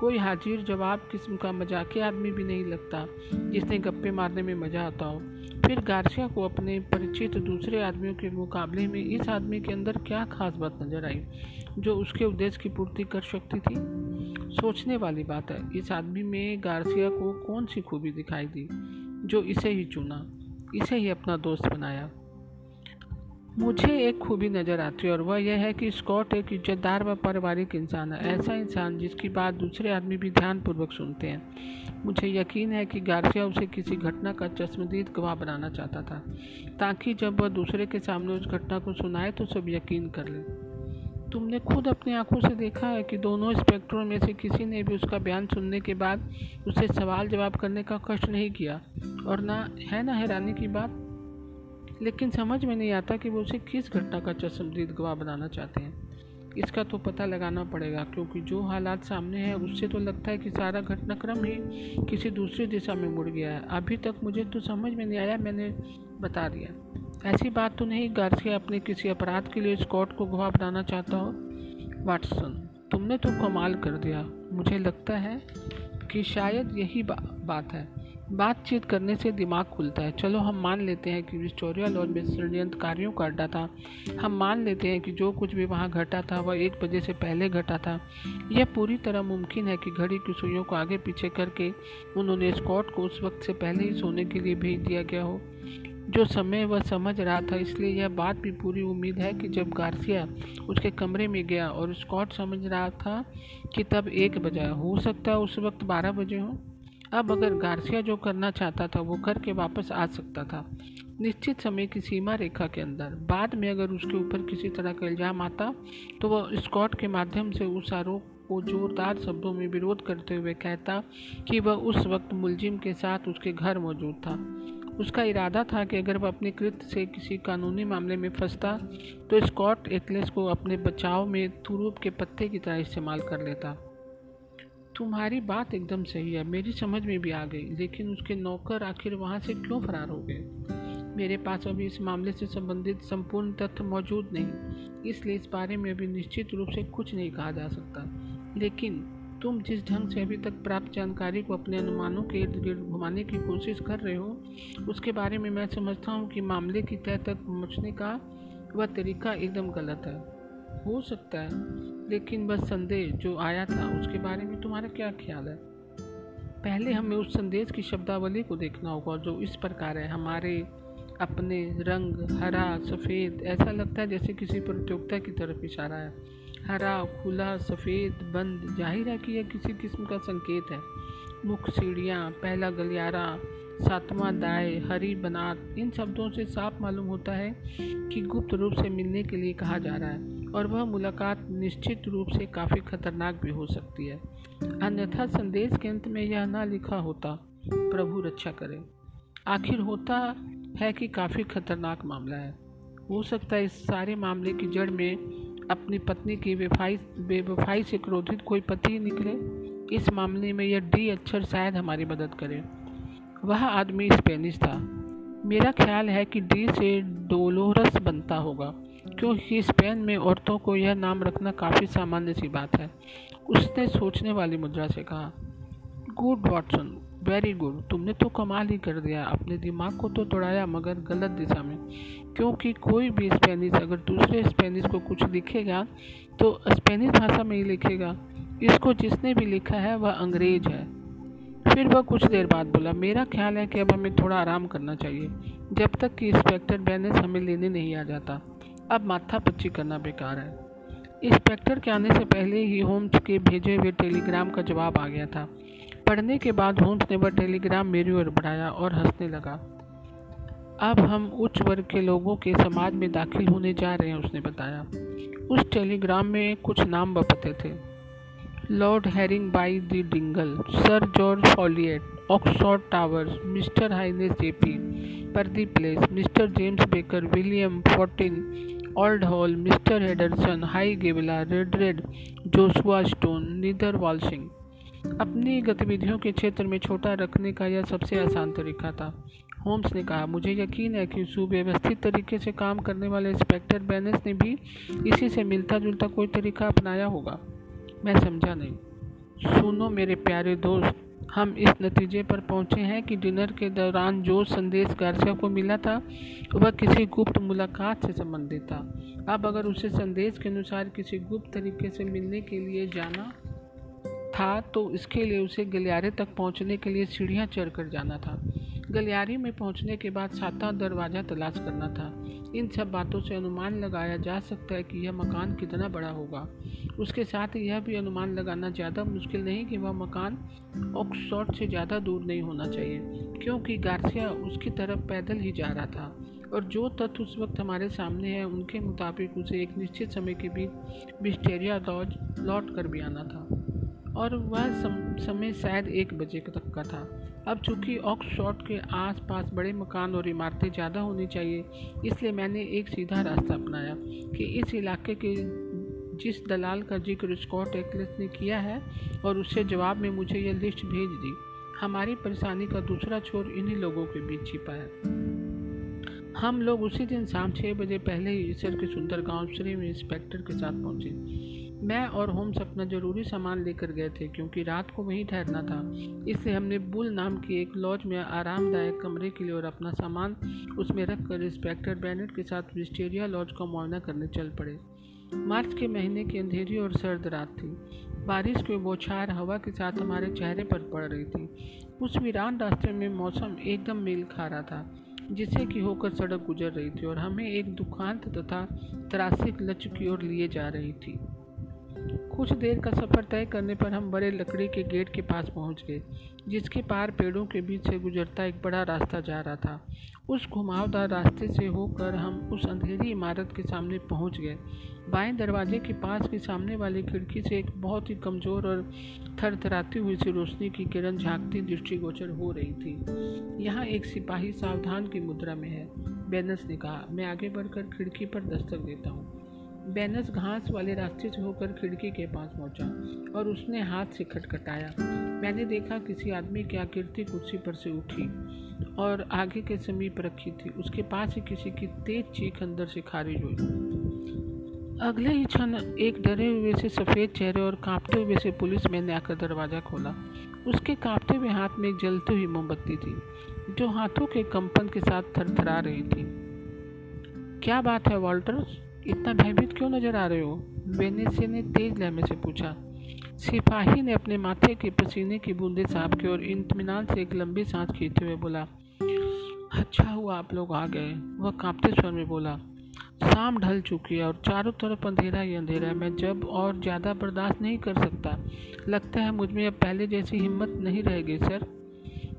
कोई हाजिर जवाब किस्म का मजाकिया आदमी भी नहीं लगता, जिसने गप्पे मारने में मज़ा आता हो। फिर गार्सिया को अपने परिचित दूसरे आदमियों के मुकाबले में इस आदमी के अंदर क्या खास बात नज़र आई, जो उसके उद्देश्य की पूर्ति कर सकती थी? सोचने वाली बात है, इस आदमी में गार्सिया को कौन सी खूबी दिखाई दी, जो इसे ही चुना, इसे ही अपना दोस्त बनाया। मुझे एक खूबी नज़र आती है और वह यह है कि स्कॉट एक इज्जतदार व पारिवारिक इंसान है। ऐसा इंसान जिसकी बात दूसरे आदमी भी ध्यानपूर्वक सुनते हैं। मुझे यकीन है कि गार्सिया उसे किसी घटना का चश्मदीद गवाह बनाना चाहता था, ताकि जब वह दूसरे के सामने उस घटना को सुनाए तो सब यकीन कर ले। तुमने खुद अपनी आँखों से देखा है कि दोनों इंस्पेक्टरों में से किसी ने भी उसका बयान सुनने के बाद उसे सवाल जवाब करने का कष्ट नहीं किया? और ना, है ना हैरानी की बात? लेकिन समझ में नहीं आता कि वो उसे किस घटना का चश्मदीद गवाह बनाना चाहते हैं। इसका तो पता लगाना पड़ेगा क्योंकि जो हालात सामने हैं उससे तो लगता है कि सारा घटनाक्रम ही किसी दूसरी दिशा में मुड़ गया है। अभी तक मुझे तो समझ में नहीं आया मैंने बता दिया। ऐसी बात तो नहीं गार्सिया अपने किसी अपराध के लिए स्कॉट को गवाह बनाना चाहता हो? वाटसन तुमने तो कमाल कर दिया। मुझे लगता है कि शायद यही बा, बात है। बातचीत करने से दिमाग खुलता है। चलो, हम मान लेते हैं कि विक्टोरिया लॉज में षडयंत्रकारियों का अड्डा था। हम मान लेते हैं कि जो कुछ भी वहाँ घटा था, वह एक बजे से पहले घटा था। यह पूरी तरह मुमकिन है कि घड़ी की सुइयों को आगे पीछे करके उन्होंने स्कॉट को उस वक्त से पहले ही सोने के लिए भेज दिया गया हो। जो समय वह समझ रहा था, इसलिए यह बात भी पूरी उम्मीद है कि जब गार्सिया उसके कमरे में गया और स्कॉट समझ रहा था कि तब एक बजा हो सकता है उस वक्त बारह बजे हो। अब अगर गार्सिया जो करना चाहता था, वो करके वापस आ सकता था। निश्चित समय की सीमा रेखा के अंदर। बाद में अगर उसके ऊपर किसी तरह का इल्ज़ाम आता तो वह स्कॉट के माध्यम से उस आरोप को जोरदार शब्दों में विरोध करते हुए कहता कि वह उस वक्त मुलजिम के साथ उसके घर मौजूद था। उसका इरादा था कि अगर वह अपने कृत्य से किसी कानूनी मामले में फंसता तो स्कॉट एक्लेस को अपने बचाव में तुरूप के पत्ते की तरह इस्तेमाल कर लेता। तुम्हारी बात एकदम सही है, मेरी समझ में भी आ गई, लेकिन उसके नौकर आखिर वहाँ से क्यों फरार हो गए? मेरे पास अभी इस मामले से संबंधित संपूर्ण तथ्य मौजूद नहीं, इसलिए इस बारे में अभी निश्चित रूप से कुछ नहीं कहा जा सकता। लेकिन तुम जिस ढंग से अभी तक प्राप्त जानकारी को अपने अनुमानों के इर्द गिर्द घुमाने की कोशिश कर रहे हो, उसके बारे में मैं समझता हूँ कि मामले की तय तक पहुँचने का वह तरीका एकदम गलत है। हो सकता है। लेकिन बस संदेश जो आया था, उसके बारे में तुम्हारा क्या ख्याल है? पहले हमें उस संदेश की शब्दावली को देखना होगा, जो इस प्रकार है, हमारे अपने रंग, हरा, सफ़ेद, ऐसा लगता है जैसे किसी प्रतियोगिता की तरफ़ इशारा है। हरा, खुला, सफ़ेद, बंद, ज़ाहिर है कि यह किसी किस्म का संकेत है। मुख्य सीढ़ियाँ, पहला गलियारा, सातवां दाए, हरी बनात इन शब्दों से साफ़ मालूम होता है कि गुप्त रूप से मिलने के लिए कहा जा रहा है। और वह मुलाकात निश्चित रूप से काफ़ी खतरनाक भी हो सकती है। अन्यथा संदेश के अंत में यह ना लिखा होता, प्रभु रक्षा करे। आखिर होता है कि काफ़ी खतरनाक मामला है। हो सकता है इस सारे मामले की जड़ में अपनी पत्नी की बेफाई, बेवफाई से क्रोधित कोई पति निकले। इस मामले में यह डी अक्षर शायद हमारी मदद करे। वह आदमी स्पेनिश था। मेरा ख्याल है कि डी से डोलोरस बनता होगा। क्योंकि स्पेन में औरतों को यह नाम रखना काफ़ी सामान्य सी बात है। उसने सोचने वाली मुद्रा से कहा, गुड वॉटसन, वेरी गुड। तुमने तो कमाल ही कर दिया। अपने दिमाग को तो तोड़ाया मगर गलत दिशा में। क्योंकि कोई भी स्पेनिश अगर दूसरे स्पेनिश को कुछ लिखेगा तो स्पेनिश भाषा में ही लिखेगा। इसको जिसने भी लिखा है, वह अंग्रेज़ है। फिर वह कुछ देर बाद बोला, मेरा ख्याल है कि अब हमें थोड़ा आराम करना चाहिए। जब तक कि इंस्पेक्टर बैनेस हमें लेने नहीं आ जाता। अब माथा पच्ची करना बेकार है। इंस्पेक्टर के आने से पहले ही होम्स के भेजे हुए टेलीग्राम का जवाब आ गया था। पढ़ने के बाद होम्स ने वह टेलीग्राम मेरी ओर बढ़ाया और हंसने लगा। अब हम उच्च वर्ग के लोगों के समाज में दाखिल होने जा रहे हैं, उसने बताया। उस टेलीग्राम में कुछ नाम बपते पते थे। Lord Harringby the Dingle sir George Ffolliott Oxford Towers mister Hynes JP Purdey Place mister James Baker William Forton Old Hall mister Henderson High Gable red red Joshua Stone Nether Walsling अपनी गतिविधियों के क्षेत्र में छोटा रखने का यह सबसे आसान तरीका था। होम्स ने कहा, मुझे यकीन है कि सुव्यवस्थित तरीके से काम करने वाले इंस्पेक्टर बैनेस ने भी इसी से मिलता जुलता कोई तरीका अपनाया होगा। मैं समझा नहीं। सुनो मेरे प्यारे दोस्त, हम इस नतीजे पर पहुँचे हैं कि डिनर के दौरान जो संदेश गार्सिया को मिला था, वह किसी गुप्त मुलाकात से संबंधित था। अब अगर उसे संदेश के अनुसार किसी गुप्त तरीके से मिलने के लिए जाना था तो इसके लिए उसे गलियारे तक पहुँचने के लिए सीढ़ियाँ चढ़कर जाना था। गलियारे में पहुँचने के बाद सातवां दरवाज़ा तलाश करना था। इन सब बातों से अनुमान लगाया जा सकता है कि यह मकान कितना बड़ा होगा। उसके साथ यह भी अनुमान लगाना ज़्यादा मुश्किल नहीं कि वह मकान ऑक्सफोर्ड से ज़्यादा दूर नहीं होना चाहिए, क्योंकि गार्सिया उसकी तरफ़ पैदल ही जा रहा था। और जो तथ्य उस वक्त हमारे सामने है, उनके मुताबिक उसे एक निश्चित समय के बीच बिस्टेरिया लॉज लौट कर भी आना था। और वह सम, समय शायद एक बजे तक का था। अब चूँकि ऑक्सफोर्ड के आसपास बड़े मकान और इमारतें ज़्यादा होनी चाहिए इसलिए मैंने एक सीधा रास्ता अपनाया कि इस इलाके के जिस दलाल का ज़िक्र स्कॉट एक्लेस ने किया है और उससे जवाब में मुझे यह लिस्ट भेज दी हमारी परेशानी का दूसरा छोर इन्हीं लोगों के बीच छिपा है। हम लोग उसी दिन शाम छः बजे पहले ही ईसर के सुंदर गाँव श्री में इंस्पेक्टर के साथ पहुँचे। मैं और होम्स अपना ज़रूरी सामान लेकर गए थे क्योंकि रात को वहीं ठहरना था। इसलिए हमने बुल नाम की एक लॉज में आरामदायक कमरे के लिए और अपना सामान उसमें रख कर इंस्पेक्टर बैनेट के साथ विस्टेरिया लॉज का मुआयना करने चल पड़े। मार्च के महीने की अंधेरी और सर्द रात थी। बारिश की बौछार हवा के साथ हमारे चेहरे पर पड़ रही थी। उस वीरान रास्ते में मौसम एकदम मेल खा रहा था जिसे कि होकर सड़क गुजर रही थी और हमें एक दुखांत तथा त्रासिक लक्ष्य की ओर लिए जा रही थी। कुछ देर का सफ़र तय करने पर हम बड़े लकड़ी के गेट के पास पहुँच गए, जिसके पार पेड़ों के बीच से गुजरता एक बड़ा रास्ता जा रहा था। उस घुमावदार रास्ते से होकर हम उस अंधेरी इमारत के सामने पहुँच गए। बाएँ दरवाजे के पास के सामने वाली खिड़की से एक बहुत ही कमज़ोर और थरथराती हुई सी रोशनी की किरण झांकती दृष्टिगोचर हो रही थी। यहाँ एक सिपाही सावधान की मुद्रा में है बैनस ने कहा। मैं आगे बढ़कर खिड़की पर दस्तक देता हूँ। बेनस घास वाले रास्ते से होकर खिड़की के पास पहुँचा और उसने हाथ से खटखटाया। मैंने देखा किसी आदमी की आकृति कुर्सी पर से उठी और आगे के समीप रखी थी। उसके पास ही किसी की तेज चीख अंदर से खारिज हुई। अगले ही क्षण एक डरे हुए से सफ़ेद चेहरे और कांपते हुए से पुलिस मैन ने आकर दरवाज़ा खोला। उसके कांपते हुए हाथ में एक जलती हुई मोमबत्ती थी, जो हाथों के कंपन के साथ थरथरा रही थी। क्या बात है, वॉल्टर्स? इतना भयभीत क्यों नज़र आ रहे हो? वेनेसिया ने तेज लहमे से पूछा। सिपाही ने अपने माथे के पसीने की बूंदे साफ़ की और इतमान से एक लंबी सांस खींचते हुए बोला अच्छा हुआ आप लोग आ गए। वह कांपते स्वर में बोला शाम ढल चुकी है और चारों तरफ़ अंधेरा ही अंधेरा है। मैं जब और ज़्यादा बर्दाश्त नहीं कर सकता। लगता है मुझमें अब पहले जैसी हिम्मत नहीं रहेगी सर।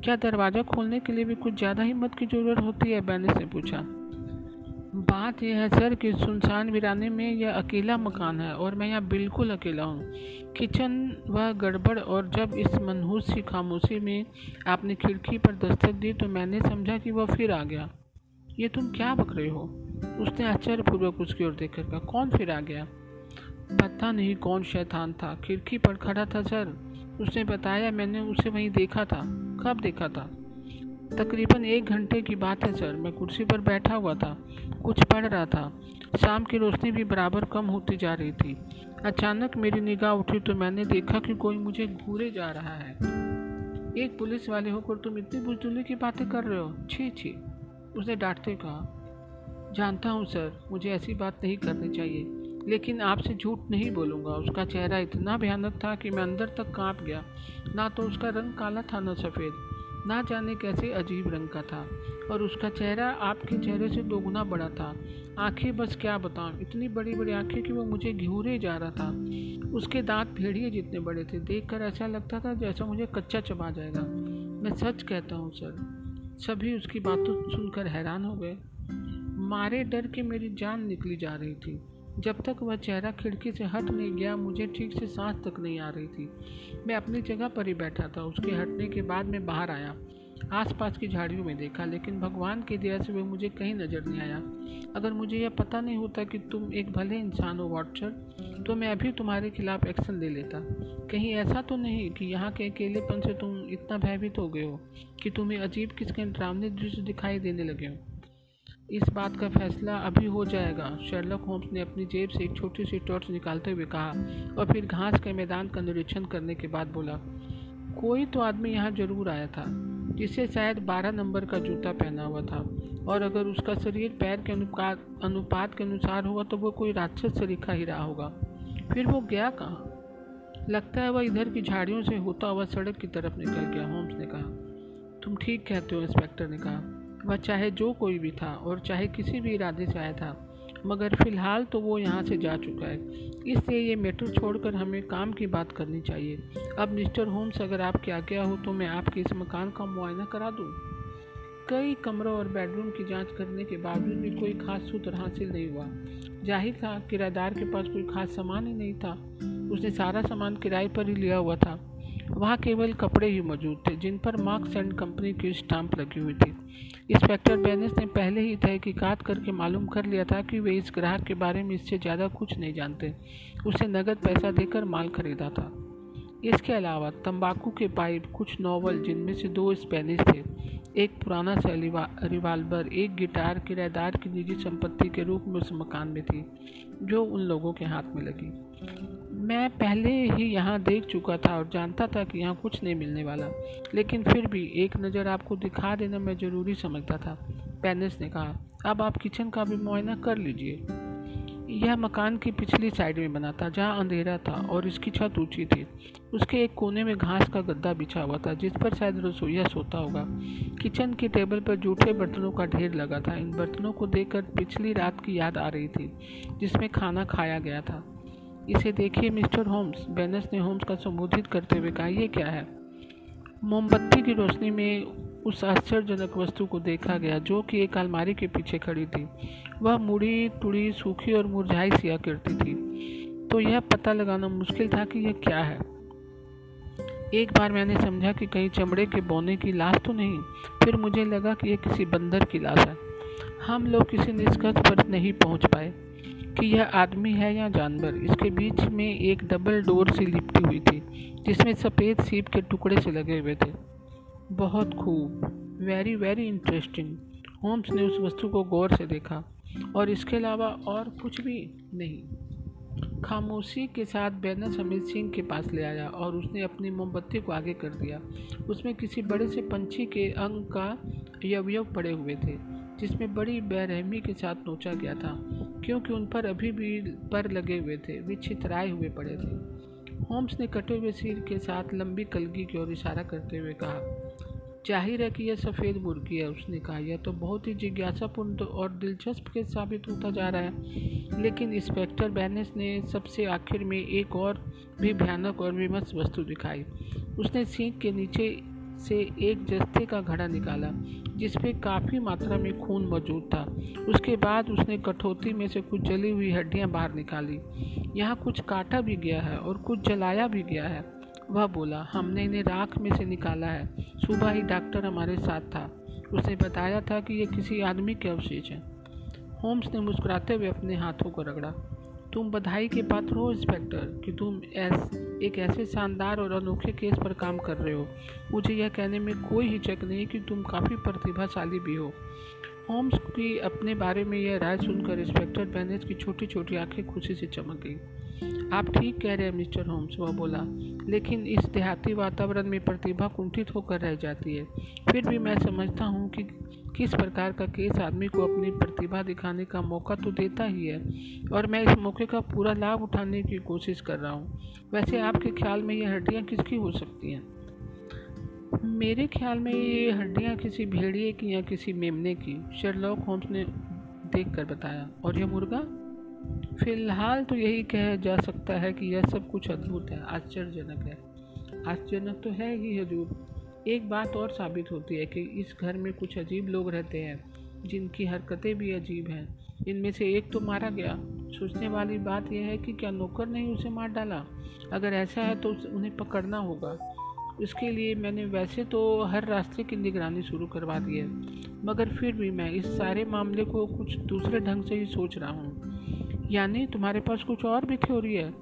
क्या दरवाज़ा खोलने के लिए भी कुछ ज़्यादा हिम्मत की ज़रूरत होती है? बैनिस ने पूछा। बात यह है, सर, कि सुनसान वीराने में यह अकेला मकान है और मैं यहाँ बिल्कुल अकेला हूँ। किचन वह गड़बड़ और जब इस मनहूस सी खामोशी में आपने खिड़की पर दस्तक दी तो मैंने समझा कि वह फिर आ गया। ये तुम क्या बक रहे हो? उसने आश्चर्यपूर्वक उसकी ओर देखकर कहा, कौन फिर आ गया? पता नहीं कौन शैतान था। खिड़की पर खड़ा था, सर। उसने बताया, मैंने उसे वहीं देखा था। कब देखा था? तकरीबन एक घंटे की बात है, सर। मैं कुर्सी पर बैठा हुआ था, कुछ पढ़ रहा था। शाम की रोशनी भी बराबर कम होती जा रही थी। अचानक मेरी निगाह उठी तो मैंने देखा कि कोई मुझे घूरे जा रहा है। एक पुलिस वाले होकर, तुम इतनी बुजदुली की बातें कर रहे हो? छी छी, उसने डांटते कहा। जानता हूँ, सर, मुझे ऐसी बात नहीं करनी चाहिए, लेकिन आपसे झूठ नहीं बोलूँगा। उसका चेहरा इतना भयानक था कि मैं अंदर तक काँप गया। ना तो उसका रंग काला था, ना सफ़ेद। ना जाने कैसे अजीब रंग का था। और उसका चेहरा आपके चेहरे से दोगुना बड़ा था। आँखें बस क्या बताऊँ, इतनी बड़ी बड़ी आँखें कि वो मुझे घूरे जा रहा था। उसके दांत भेड़िए जितने बड़े थे, देखकर ऐसा लगता था जैसा मुझे कच्चा चबा जाएगा। मैं सच कहता हूँ, सर, सभी उसकी बातों सुनकर हैरान हो गए। मारे डर के मेरी जान निकली जा रही थी। जब तक वह चेहरा खिड़की से हट नहीं गया, मुझे ठीक से सांस तक नहीं आ रही थी। मैं अपनी जगह पर ही बैठा था। उसके हटने के बाद मैं बाहर आया, आसपास की झाड़ियों में देखा, लेकिन भगवान की दया से वह मुझे कहीं नज़र नहीं आया। अगर मुझे यह पता नहीं होता कि तुम एक भले इंसान हो, वॉटचर तो मैं अभी तुम्हारे खिलाफ एक्शन ले लेता। कहीं ऐसा तो नहीं कि यहाँ के अकेलेपन से तुम इतना भयभीत हो गए हो कि तुम्हें अजीब किसके डरावने दृश्य दिखाई देने लगे हो। इस बात का फैसला अभी हो जाएगा, शेरलॉक होम्स ने अपनी जेब से एक छोटी सी टॉर्च निकालते हुए कहा और फिर घास के मैदान का निरीक्षण करने के बाद बोला, कोई तो आदमी यहाँ ज़रूर आया था, जिसे शायद बारह नंबर का जूता पहना हुआ था और अगर उसका शरीर पैर के अनुपात अनुपात के अनुसार हुआ तो वो कोई राक्षस सरीखा ही रहा होगा। फिर वो गया कहाँ? लगता है वह इधर की झाड़ियों से होता हुआ सड़क की तरफ़ निकल गया, होम्स ने कहा। तुम ठीक कहते हो, इंस्पेक्टर, ने कहा। वह चाहे जो कोई भी था और चाहे किसी भी इरादे से आया था, मगर फ़िलहाल तो वो यहाँ से जा चुका है। इसलिए ये मैटर छोड़कर हमें काम की बात करनी चाहिए। अब मिस्टर होम्स, अगर आपकी आज्ञा हो तो मैं आपके इस मकान का मुआयना करा दूँ। कई कमरों और बेडरूम की जाँच करने के बावजूद भी कोई खास सूत्र हासिल नहीं हुआ। ज़ाहिर था किराएदार के पास कोई खास सामान ही नहीं था। उसने सारा सामान किराए पर ही लिया हुआ था। वहाँ केवल कपड़े ही मौजूद थे, जिन पर मार्क्स एंड कंपनी की स्टाम्प लगी हुई थी। इंस्पेक्टर बेनेस ने पहले ही तहकीकात करके मालूम कर लिया था कि वे इस ग्राहक के बारे में इससे ज़्यादा कुछ नहीं जानते। उसे नगद पैसा देकर माल खरीदा था। इसके अलावा तंबाकू के पाइप, कुछ नॉवल, जिनमें से दो स्पेनिश थे, एक पुराना सा रिवाल्वर, एक गिटार किराएदार की निजी संपत्ति के रूप में उस मकान में थी, जो उन लोगों के हाथ में लगी। मैं पहले ही यहाँ देख चुका था और जानता था कि यहाँ कुछ नहीं मिलने वाला। लेकिन फिर भी एक नज़र आपको दिखा देना मैं ज़रूरी समझता था, पेनिस ने कहा। अब आप किचन का भी मुआयना कर लीजिए। यह मकान की पिछली साइड में बना था, जहाँ अंधेरा था और इसकी छत ऊँची थी। उसके एक कोने में घास का गद्दा बिछा हुआ था, जिस पर शायद रसोईया सोता होगा। किचन की टेबल पर जूठे बर्तनों का ढेर लगा था। इन बर्तनों को देखकर पिछली रात की याद आ रही थी, जिसमें खाना खाया गया था। इसे देखिए मिस्टर होम्स। बेनस ने होम्स का संबोधित करते हुए कहा यह क्या है? मोमबत्ती की रोशनी में उस आश्चर्यजनक वस्तु को देखा गया, जो कि एक अलमारी के पीछे खड़ी थी। वह मुड़ी टुड़ी सूखी और मुरझाई सिया करती थी। तो यह पता लगाना मुश्किल था कि यह क्या है। एक बार मैंने समझा कि कहीं चमड़े के बोने की लाश तो नहीं, फिर मुझे लगा कि यह किसी बंदर की लाश है। हम लोग किसी निष्कर्ष पर नहीं पहुँच पाए। कि यह आदमी है या जानवर। इसके बीच में एक डबल डोर सी लिपटी हुई थी, जिसमें सफ़ेद सीप के टुकड़े से लगे हुए थे। बहुत खूब। वेरी वेरी इंटरेस्टिंग होम्स ने उस वस्तु को गौर से देखा, और इसके अलावा और कुछ भी नहीं। खामोशी के साथ बैनर समीर सिंह के पास ले आया, और उसने अपनी मोमबत्ती को आगे कर दिया। उसमें किसी बड़े से पंछी के अंग का अवयव पड़े हुए थे। जिसमें बड़ी बेरहमी के साथ नोचा गया था, क्योंकि उन पर अभी भी पर लगे हुए थे, वे छितराए हुए पड़े थे। होम्स ने कटे हुए सिर के साथ लंबी कलगी की ओर इशारा करते हुए कहा, ज़ाहिर है कि यह सफ़ेद मुर्गी है, उसने कहा। यह तो बहुत ही जिज्ञासापूर्ण और दिलचस्प के साबित होता जा रहा है, लेकिन इंस्पेक्टर बैनेस ने सबसे आखिर में एक और भी भयानक और विमर्श वस्तु दिखाई। उसने सीख के नीचे से एक जस्ते का घड़ा निकाला जिसमें काफ़ी मात्रा में खून मौजूद था। उसके बाद उसने कठौती में से कुछ जली हुई हड्डियाँ बाहर निकाली। यहाँ कुछ काटा भी गया है और कुछ जलाया भी गया है। वह बोला, हमने इन्हें राख में से निकाला है। सुबह ही डॉक्टर हमारे साथ था। उसने बताया था कि ये किसी आदमी के अवशेष हैं। होम्स ने मुस्कुराते हुए अपने हाथों को रगड़ा। तुम बधाई के पात्र हो, इंस्पेक्टर, कि तुम ऐस, एक ऐसे शानदार और अनोखे केस पर काम कर रहे हो। मुझे यह कहने में कोई हिचक नहीं कि तुम काफ़ी प्रतिभाशाली भी हो। होम्स की अपने बारे में यह राय सुनकर इंस्पेक्टर बैनेज की छोटी छोटी आँखें खुशी से चमक गई। आप ठीक कह रहे हैं, मिस्टर होम्स, वह बोला। लेकिन इस देहाती वातावरण में प्रतिभा कुंठित होकर रह जाती है। फिर भी मैं समझता हूँ कि किस प्रकार का केस आदमी को अपनी प्रतिभा दिखाने का मौका तो देता ही है। और मैं इस मौके का पूरा लाभ उठाने की कोशिश कर रहा हूँ। वैसे आपके ख्याल में ये हड्डियाँ किसकी हो सकती हैं? मेरे ख्याल में ये हड्डियाँ किसी भेड़िए की या किसी मेमने की, शेरलॉक होम्स ने देख कर बताया। और यह मुर्गा? फ़िलहाल तो यही कहा जा सकता है कि यह सब कुछ अद्भुत है, आश्चर्यजनक है। आश्चर्यजनक तो है ही हजूर एक बात और साबित होती है कि इस घर में कुछ अजीब लोग रहते हैं, जिनकी हरकतें भी अजीब हैं। इनमें से एक तो मारा गया। सोचने वाली बात यह है कि क्या नौकर ने उसे मार डाला? अगर ऐसा है तो उन्हें पकड़ना होगा। इसके लिए मैंने वैसे तो हर रास्ते की निगरानी शुरू करवा दी है, मगर फिर भी मैं इस सारे मामले को कुछ दूसरे ढंग से ही सोच रहा हूँ। यानी तुम्हारे पास कुछ और भी थ्योरी है?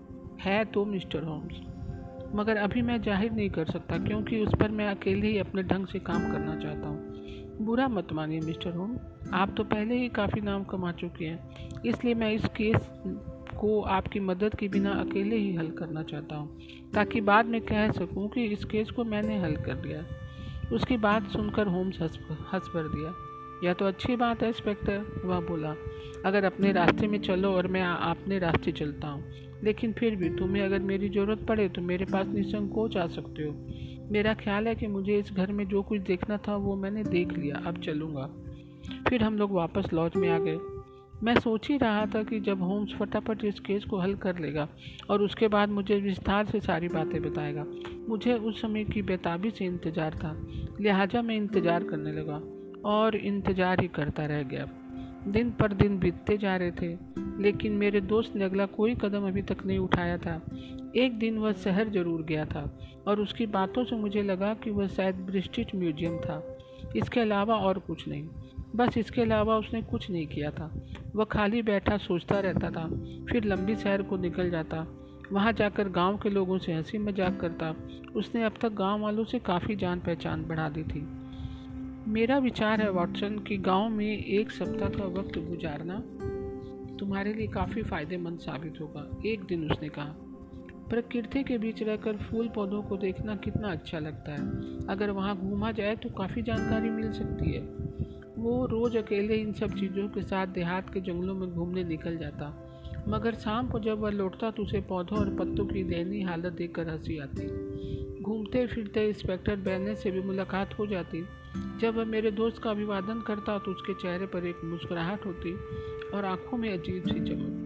है तो मिस्टर होम्स। मगर अभी मैं ज़ाहिर नहीं कर सकता क्योंकि उस पर मैं अकेले ही अपने ढंग से काम करना चाहता हूँ। बुरा मत मानिए, मिस्टर होम। आप तो पहले ही काफ़ी नाम कमा चुके हैं, इसलिए मैं इस केस को आपकी मदद के बिना अकेले ही हल करना चाहता हूँ, ताकि बाद में कह सकूँ कि इस केस को मैंने हल कर दिया उसकी बात सुनकर होम्स हंस हंस भर दिया। यह तो अच्छी बात है, इंस्पेक्टर, वह बोला, अगर अपने रास्ते में चलो और मैं अपने रास्ते चलता हूँ। लेकिन फिर भी तुम्हें अगर मेरी ज़रूरत पड़े तो मेरे पास निसंकोच आ सकते हो। मेरा ख्याल है कि मुझे इस घर में जो कुछ देखना था वो मैंने देख लिया। अब चलूँगा। फिर हम लोग वापस लॉज में आ गए। मैं सोच ही रहा था कि जब होम्स फटाफट इस केस को हल कर लेगा और उसके बाद मुझे विस्तार से सारी बातें बताएगा। मुझे उस समय की बेताबी से इंतज़ार था। लिहाजा मैं इंतज़ार करने लगा और इंतज़ार ही करता रह गया। दिन पर दिन बीतते जा रहे थे, लेकिन मेरे दोस्त ने अगला कोई कदम अभी तक नहीं उठाया था। एक दिन वह शहर ज़रूर गया था, और उसकी बातों से मुझे लगा कि वह शायद ब्रिस्टिट म्यूज़ियम था। इसके अलावा और कुछ नहीं। बस इसके अलावा उसने कुछ नहीं किया था। वह खाली बैठा सोचता रहता था, फिर लंबी शहर को निकल जाता। वहाँ जाकर गाँव के लोगों से हँसी मज़ाक करता। उसने अब तक गाँव वालों से काफ़ी जान पहचान बढ़ा दी थी। मेरा विचार है वाटसन, कि गाँव में एक सप्ताह का वक्त गुजारना तुम्हारे लिए काफ़ी फ़ायदेमंद साबित होगा, एक दिन उसने कहा। प्रकृति के बीच रहकर फूल पौधों को देखना कितना अच्छा लगता है। अगर वहाँ घूमा जाए तो काफ़ी जानकारी मिल सकती है। वो रोज़ अकेले इन सब चीज़ों के साथ देहात के जंगलों में घूमने निकल जाता। मगर शाम को जब वह लौटता तो उसे पौधों और पत्तों की दयनीय हालत देखकर हँसी आती। घूमते फिरते इंस्पेक्टर बैने से भी मुलाकात हो जाती। जब वह मेरे दोस्त का अभिवादन करता तो उसके चेहरे पर एक मुस्कुराहट होती और आँखों में अजीब सी चमक।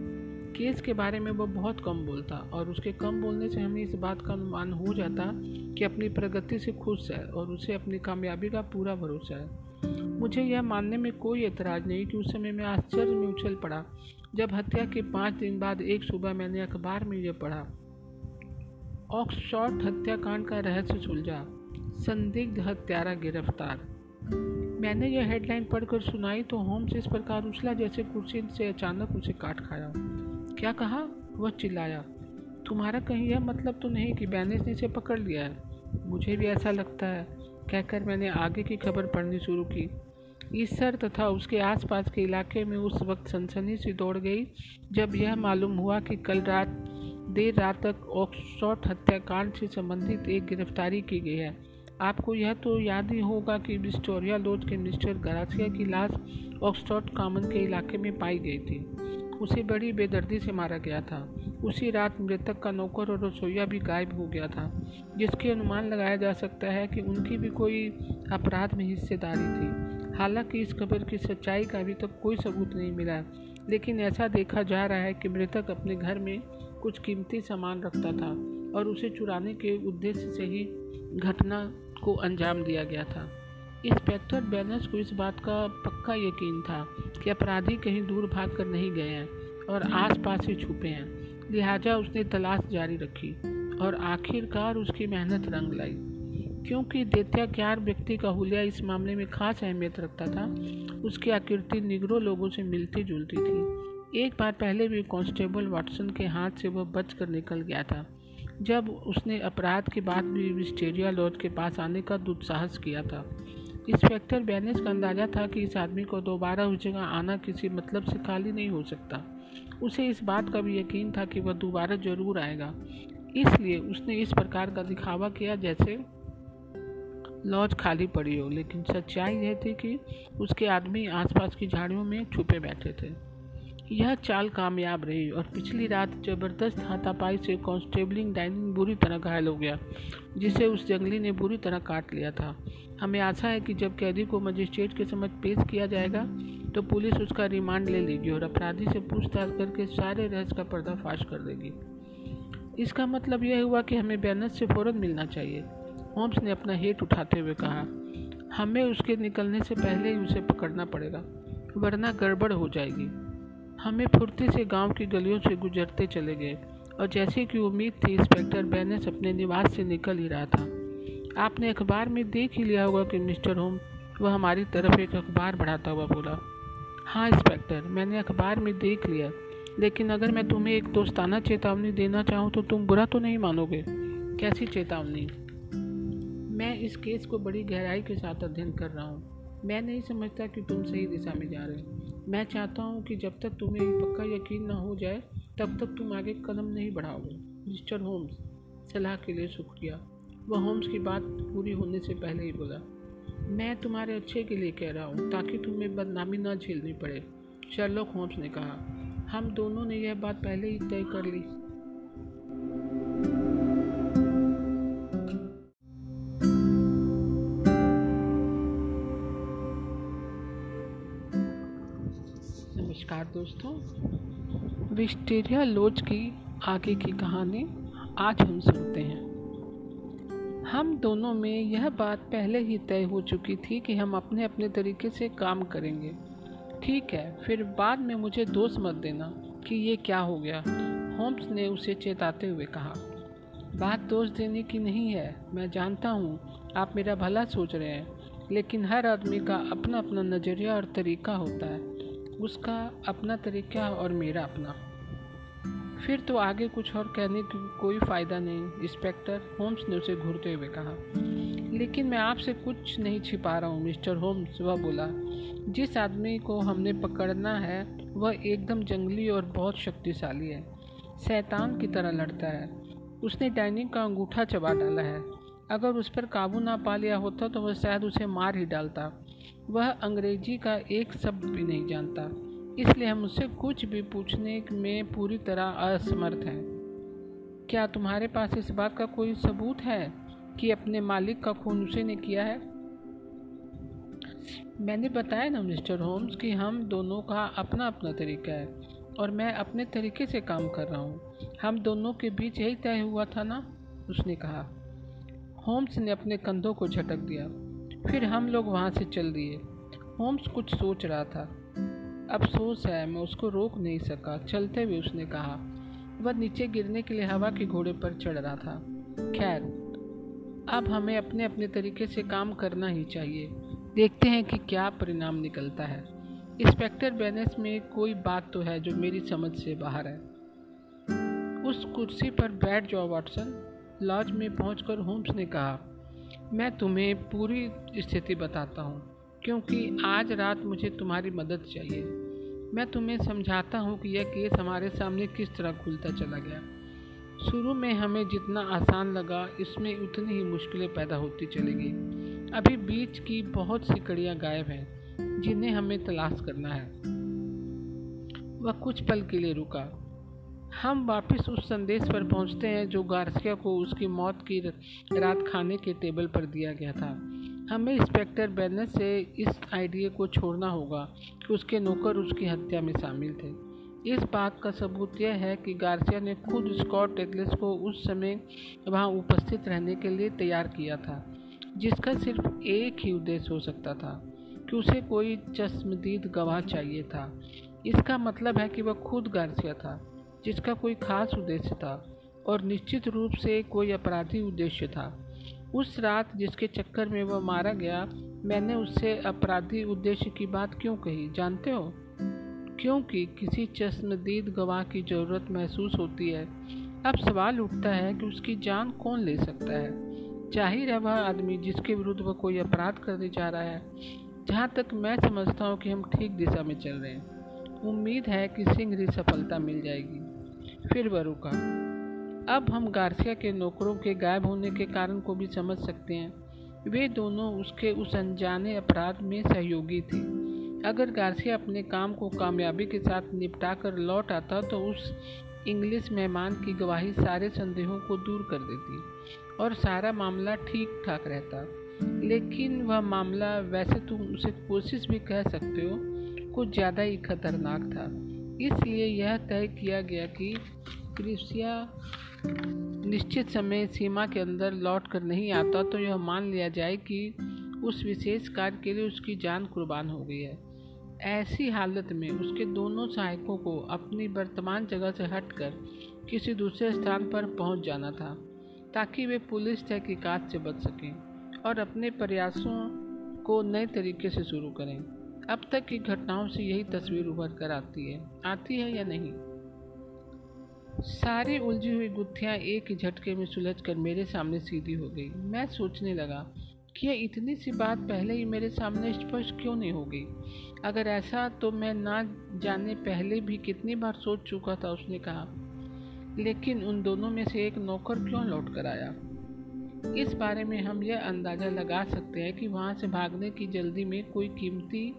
केस के बारे में वो बहुत कम बोलता और उसके कम बोलने से हमें इस बात का अनुमान हो जाता कि अपनी प्रगति से खुश है और उसे अपनी कामयाबी का पूरा भरोसा है। मुझे यह मानने में कोई एतराज़ नहीं कि उस समय मैं आश्चर्य में उछल पड़ा जब हत्या के पाँच दिन बाद एक सुबह मैंने अखबार में यह पढ़ा, ऑक्सफोर्ड हत्याकांड का रहस्य सुलझा। संदिग्ध हत्यारा गिरफ़्तार। मैंने यह हेडलाइन पढ़कर सुनाई तो होम्स इस प्रकार उछला जैसे कुर्सी से अचानक उसे काट खाया। क्या कहा? वह चिल्लाया, तुम्हारा कहीं यह मतलब तो नहीं कि बैनेस ने इसे पकड़ लिया है? मुझे भी ऐसा लगता है, कहकर मैंने आगे की खबर पढ़नी शुरू की। ईसर तथा उसके आसपास के इलाके में उस वक्त सनसनी सी दौड़ गई, जब यह मालूम हुआ कि कल रात, देर रात तक ऑक्सफोर्ड हत्याकांड से संबंधित एक गिरफ्तारी की गई है। आपको यह तो याद ही होगा कि विस्टोरिया लोज के मिस्टर गरासिया की लाश ऑक्सफोर्ड कॉमन के इलाके में पाई गई थी। उसे बड़ी बेदर्दी से मारा गया था। उसी रात मृतक का नौकर और रसोईया भी गायब हो गया था, जिसके अनुमान लगाया जा सकता है कि उनकी भी कोई अपराध में हिस्सेदारी थी। हालाँकि इस खबर की सच्चाई का अभी तक कोई सबूत नहीं मिला, लेकिन ऐसा देखा जा रहा है कि मृतक अपने घर में कुछ कीमती सामान रखता था और उसे चुराने के उद्देश्य से ही घटना को अंजाम दिया गया था। इंस्पेक्टर बैनर्स को इस बात का पक्का यकीन था कि अपराधी कहीं दूर भाग कर नहीं गए हैं और आसपास ही छुपे हैं। लिहाजा उसने तलाश जारी रखी और आखिरकार उसकी मेहनत रंग लाई। क्योंकि दैत्याकार व्यक्ति का हुलिया इस मामले में खास अहमियत रखता था, उसकी आकृति निगरों लोगों से मिलती जुलती थी। एक बार पहले भी कांस्टेबल वाटसन के हाथ से वह बच कर निकल गया था। जब उसने अपराध के बाद भी विस्टेरिया लॉज के पास आने का दुस्साहस किया था। इंस्पेक्टर बैनेस का अंदाज़ा था कि इस आदमी को दोबारा उस जगह आना किसी मतलब से खाली नहीं हो सकता। उसे इस बात का भी यकीन था कि वह दोबारा ज़रूर आएगा। इसलिए उसने इस प्रकार का दिखावा किया जैसे लॉज खाली पड़ी हो, लेकिन सच्चाई यह थी कि उसके आदमी आसपास की झाड़ियों में छुपे बैठे थे। यह चाल कामयाब रही और पिछली रात ज़बरदस्त हाथापाई से कांस्टेबलिंग डाइनिंग बुरी तरह घायल हो गया, जिसे उस जंगली ने बुरी तरह काट लिया था। हमें आशा है कि जब कैदी को मजिस्ट्रेट के समझ पेश किया जाएगा तो पुलिस उसका रिमांड ले लेगी और अपराधी से पूछताछ करके सारे रहस्य का पर्दाफाश कर देगी। इसका मतलब यह हुआ कि हमें बैनस से फ़ौरन मिलना चाहिए, होम्स ने अपना हेट उठाते हुए कहा। हमें उसके निकलने से पहले ही उसे पकड़ना पड़ेगा, वरना गड़बड़ हो जाएगी। हमें फुर्ती से गाँव की गलियों से गुजरते चले गए और जैसे कि उम्मीद थी इंस्पेक्टर बैनस अपने निवास से निकल ही रहा था। आपने अखबार में देख ही लिया होगा कि मिस्टर होम, वह हमारी तरफ़ एक अखबार बढ़ाता हुआ बोला। हाँ इंस्पेक्टर मैंने अखबार में देख लिया। लेकिन अगर मैं तुम्हें एक दोस्ताना चेतावनी देना चाहूँ तो तुम बुरा तो नहीं मानोगे। कैसी चेतावनी? मैं इस केस को बड़ी गहराई के साथ अध्ययन कर रहा हूँ। मैं नहीं समझता कि तुम सही दिशा में जा रहे हो। मैं चाहता हूँ कि जब तक तुम्हें पक्का यकीन ना हो जाए, तब तक तुम आगे कदम नहीं बढ़ाओगे। मिस्टर होम्स, सलाह के लिए शुक्रिया। वह होम्स की बात पूरी होने से पहले ही बोला, मैं तुम्हारे अच्छे के लिए कह रहा हूँ, ताकि तुम्हें बदनामी ना झेलनी पड़े। शर्लोक होम्स ने कहा, हम दोनों ने यह बात पहले ही तय कर ली। नमस्कार दोस्तों। विस्टेरिया लोज की आगे की कहानी आज हम सुनते हैं। हम दोनों में यह बात पहले ही तय हो चुकी थी कि हम अपने अपने तरीके से काम करेंगे। ठीक है, फिर बाद में मुझे दोष मत देना कि ये क्या हो गया, होम्स ने उसे चेताते हुए कहा। बात दोष देने की नहीं है, मैं जानता हूँ, आप मेरा भला सोच रहे हैं, लेकिन हर आदमी का अपना अपना नज़रिया और तरीका होता है। उसका अपना तरीका और मेरा अपना। फिर तो आगे कुछ और कहने की कोई फ़ायदा नहीं, इंस्पेक्टर होम्स ने उसे घूरते हुए कहा। लेकिन मैं आपसे कुछ नहीं छिपा रहा हूँ, मिस्टर होम्स, वह बोला। जिस आदमी को हमने पकड़ना है, वह एकदम जंगली और बहुत शक्तिशाली है। शैतान की तरह लड़ता है। उसने डाइनिंग का अंगूठा चबा डाला है। अगर उस पर काबू ना पा लिया होता तो वह शायद उसे मार ही डालता। वह अंग्रेज़ी का एक शब्द भी नहीं जानता, इसलिए हम उससे कुछ भी पूछने में पूरी तरह असमर्थ हैं। क्या तुम्हारे पास इस बात का कोई सबूत है कि अपने मालिक का खून उसे ने किया है? मैंने बताया ना, मिस्टर होम्स, कि हम दोनों का अपना अपना तरीका है, और मैं अपने तरीके से काम कर रहा हूँ। हम दोनों के बीच यही तय हुआ था ना? उसने कहा। होम्स ने अपने कंधों को झटक दिया। फिर हम लोग वहाँ से चल दिए। होम्स कुछ सोच रहा था। अफसोस है, मैं उसको रोक नहीं सका। चलते हुए उसने कहा, वह नीचे गिरने के लिए हवा के घोड़े पर चढ़ रहा था। खैर, अब हमें अपने अपने तरीके से काम करना ही चाहिए। देखते हैं कि क्या परिणाम निकलता है। इंस्पेक्टर बैनेस में कोई बात तो है जो मेरी समझ से बाहर है। उस कुर्सी पर बैठ जाओ, वाटसन। लॉज में पहुंचकर होम्स ने कहा मैं तुम्हें पूरी स्थिति बताता हूँ, क्योंकि आज रात मुझे तुम्हारी मदद चाहिए। मैं तुम्हें समझाता हूँ कि यह केस हमारे सामने किस तरह खुलता चला गया। शुरू में हमें जितना आसान लगा, इसमें उतनी ही मुश्किलें पैदा होती चली गई अभी बीच की बहुत सी कड़ियाँ गायब हैं, जिन्हें हमें तलाश करना है। वह कुछ पल के लिए रुका। हम वापस उस संदेश पर पहुँचते हैं जो गार्सिया को उसकी मौत की रात खाने के टेबल पर दिया गया था। हमें इंस्पेक्टर बैनर से इस आइडिया को छोड़ना होगा कि उसके नौकर उसकी हत्या में शामिल थे। इस बात का सबूत यह है कि गार्सिया ने खुद स्कॉट टेगलेस को उस समय वहाँ उपस्थित रहने के लिए तैयार किया था, जिसका सिर्फ़ एक ही उद्देश्य हो सकता था, कि उसे कोई चश्मदीद गवाह चाहिए था। इसका मतलब है कि वह खुद गार्सिया था। जिसका कोई खास उद्देश्य था और निश्चित रूप से कोई अपराधी उद्देश्य था। उस रात जिसके चक्कर में वह मारा गया, मैंने उससे अपराधी उद्देश्य की बात क्यों कही, जानते हो? क्योंकि किसी चश्मदीद गवाह की ज़रूरत महसूस होती है। अब सवाल उठता है कि उसकी जान कौन ले सकता है? ज़ाहिर है वह आदमी जिसके विरुद्ध वह कोई अपराध करने जा रहा है। जहाँ तक मैं समझता हूँ कि हम ठीक दिशा में चल रहे हैं। उम्मीद है कि सिंह सफलता मिल जाएगी। फिर वह रुका अब हम गार्सिया के नौकरों के गायब होने के कारण को भी समझ सकते हैं। वे दोनों उसके उस अनजाने अपराध में सहयोगी थे। अगर गार्सिया अपने काम को कामयाबी के साथ निपटा कर लौट आता तो उस इंग्लिश मेहमान की गवाही सारे संदेहों को दूर कर देती और सारा मामला ठीक ठाक रहता। लेकिन वह मामला, वैसे तुम उसे कोशिश भी कह सकते हो, कुछ ज़्यादा ही खतरनाक था। इसलिए यह तय किया गया कि क्रिसिया निश्चित समय सीमा के अंदर लौट कर नहीं आता तो यह मान लिया जाए कि उस विशेष कार्य के लिए उसकी जान कुर्बान हो गई है। ऐसी हालत में उसके दोनों सहायकों को अपनी वर्तमान जगह से हटकर किसी दूसरे स्थान पर पहुँच जाना था, ताकि वे पुलिस तहकीकात से बच सकें और अपने प्रयासों को नए तरीके से शुरू करें। अब तक की घटनाओं से यही तस्वीर उभर कर आती है। आती है या नहीं? सारी उलझी हुई गुत्थियाँ एक ही झटके में सुलझ कर मेरे सामने सीधी हो गई। मैं सोचने लगा कि यह इतनी सी बात पहले ही मेरे सामने स्पष्ट क्यों नहीं हो गई? अगर ऐसा तो मैं ना जाने पहले भी कितनी बार सोच चुका था, उसने कहा। लेकिन उन दोनों में से एक नौकर क्यों लौट कर आया? इस बारे में हम यह अंदाज़ा लगा सकते हैं कि वहाँ से भागने की जल्दी में कोई कीमती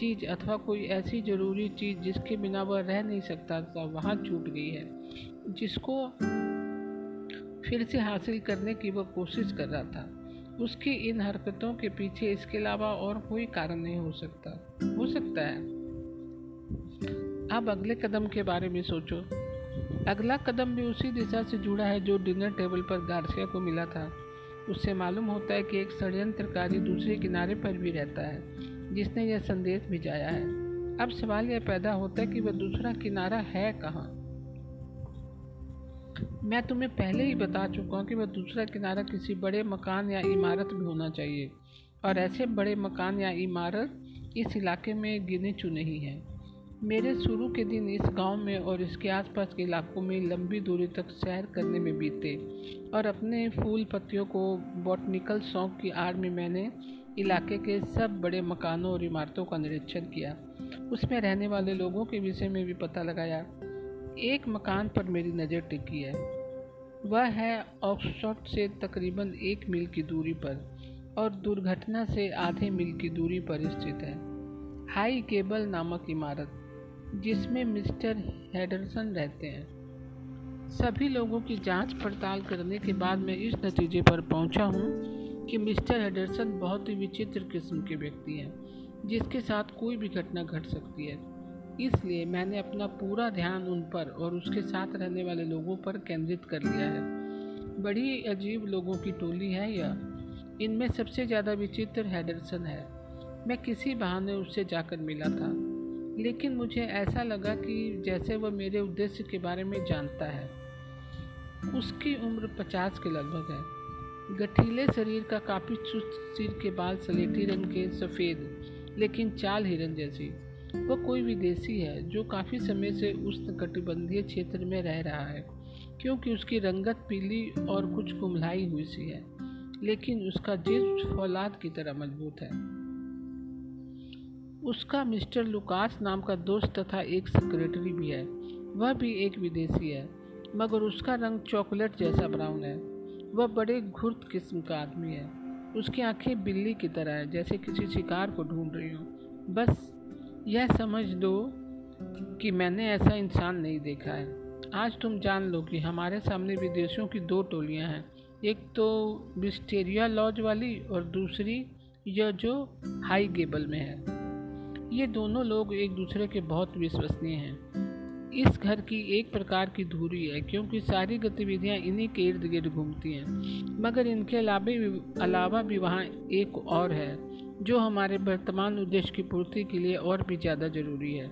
चीज़ अथवा कोई ऐसी ज़रूरी चीज़ जिसके बिना वह रह नहीं सकता था वहाँ छूट गई है। जिसको फिर से हासिल करने की वह कोशिश कर रहा था। उसकी इन हरकतों के पीछे इसके अलावा और कोई कारण नहीं हो सकता। हो सकता है। अब अगले कदम के बारे में सोचो। अगला कदम भी उसी दिशा से जुड़ा है जो डिनर टेबल पर गार्सिया को मिला था। उससे मालूम होता है कि एक षड्यंत्रकारी दूसरे किनारे पर भी रहता है। जिसने यह संदेश भिजाया है। अब सवाल यह पैदा होता है कि वह दूसरा किनारा है कहाँ? मैं तुम्हें पहले ही बता चुका हूँ कि वह दूसरा किनारा किसी बड़े मकान या इमारत में होना चाहिए। और ऐसे बड़े मकान या इमारत इस इलाके में गिने चुने ही हैं। मेरे शुरू के दिन इस गाँव में और इसके आसपास के इलाकों में लंबी दूरी तक सैर करने में बीते और अपने फूल पत्तियों को बॉटनिकल शौक की आड़ में मैंने इलाके के सब बड़े मकानों और इमारतों का निरीक्षण किया। उसमें रहने वाले लोगों के विषय में भी पता लगाया। एक मकान पर मेरी नज़र टिकी है। वह है ऑक्सफोर्ड से तकरीबन एक मील की दूरी पर और दुर्घटना से आधे मील की दूरी पर स्थित है। हाई केबल नामक इमारत। जिसमें मिस्टर हेडरसन रहते हैं। सभी लोगों की जाँच पड़ताल करने के बाद मैं इस नतीजे पर पहुँचा हूँ कि मिस्टर हेडरसन बहुत ही विचित्र किस्म के व्यक्ति हैं, जिसके साथ कोई भी घटना घट सकती है। इसलिए मैंने अपना पूरा ध्यान उन पर और उसके साथ रहने वाले लोगों पर केंद्रित कर लिया है। बड़ी अजीब लोगों की टोली है यह। इनमें सबसे ज़्यादा विचित्र हेडरसन है। मैं किसी बहाने उससे जाकर मिला था। लेकिन मुझे ऐसा लगा कि जैसे वह मेरे उद्देश्य के बारे में जानता है। उसकी उम्र पचास के लगभग है। गठीले शरीर का काफ़ी चुस्त सिर के बाल सलेटी रंग के, सफ़ेद, लेकिन चाल हिरन जैसी। वह कोई विदेशी है, जो काफ़ी समय से उस कटिबंधीय क्षेत्र में रह रहा है, क्योंकि उसकी रंगत पीली और कुछ कुमलाई हुई सी है, लेकिन उसका जिस्म फौलाद की तरह मज़बूत है। उसका मिस्टर लुकास नाम का दोस्त तथा एक सेक्रेटरी भी है। वह भी एक विदेशी है, मगर उसका रंग चॉकलेट जैसा ब्राउन है। वह बड़े घुर्त किस्म का आदमी है। उसकी आँखें बिल्ली की तरह है, जैसे किसी शिकार को ढूंढ रही हूँ। बस यह समझ दो कि मैंने ऐसा इंसान नहीं देखा है। आज तुम जान लो कि हमारे सामने विदेशियों की दो टोलियाँ हैं, एक तो विस्टेरिया लॉज वाली और दूसरी यह जो हाई गेबल में है। ये दोनों लोग एक दूसरे के बहुत विश्वसनीय हैं। इस घर की एक प्रकार की धूरी है, क्योंकि सारी गतिविधियाँ इन्हीं के इर्द गिर्द घूमती हैं। मगर इनके अलावा अलावा भी वहाँ एक और है, जो हमारे वर्तमान उद्देश्य की पूर्ति के लिए और भी ज़्यादा ज़रूरी है।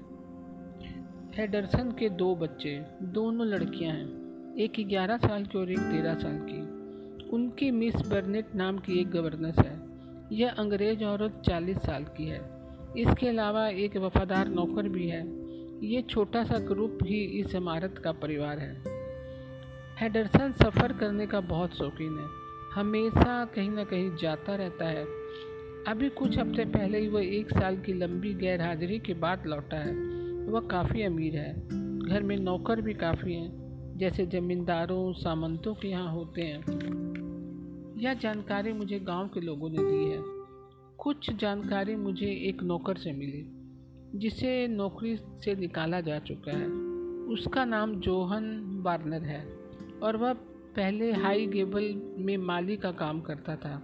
हेडरसन के दो बच्चे, दोनों लड़कियाँ हैं, एक ग्यारह साल की और एक तेरह साल की। उनकी मिस बर्नेट नाम की एक गवर्नेंस है। यह अंग्रेज़ औरत चालीस साल की है। इसके अलावा एक वफादार नौकर भी है। ये छोटा सा ग्रुप ही इस इमारत का परिवार है। हेडरसन सफ़र करने का बहुत शौकीन है। हमेशा कहीं ना कहीं जाता रहता है। अभी कुछ हफ़्ते पहले ही वह एक साल की लंबी गैर हाजिरी के बाद लौटा है। वह काफ़ी अमीर है। घर में नौकर भी काफ़ी हैं, जैसे ज़मींदारों, सामंतों के यहाँ होते हैं। यह जानकारी मुझे गाँव के लोगों ने दी है। कुछ जानकारी मुझे एक नौकर से मिली, जिसे नौकरी से निकाला जा चुका है। उसका नाम जोहन बार्नर है और वह पहले हाई गेबल में माली का काम करता था,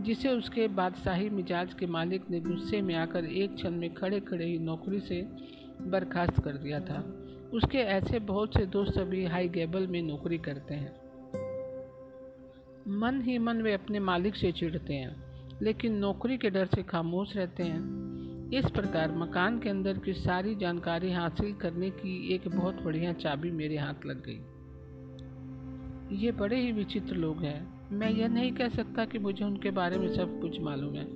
जिसे उसके बादशाही मिजाज के मालिक ने गुस्से में आकर एक क्षण में खड़े खड़े ही नौकरी से बर्खास्त कर दिया था। उसके ऐसे बहुत से दोस्त अभी हाई गेबल में नौकरी करते हैं। मन ही मन वे अपने मालिक से चिढ़ते हैं। लेकिन नौकरी के डर से खामोश रहते हैं। इस प्रकार मकान के अंदर की सारी जानकारी हासिल करने की एक बहुत बढ़िया चाबी मेरे हाथ लग गई। ये बड़े ही विचित्र लोग हैं। मैं यह नहीं कह सकता कि मुझे उनके बारे में सब कुछ मालूम है,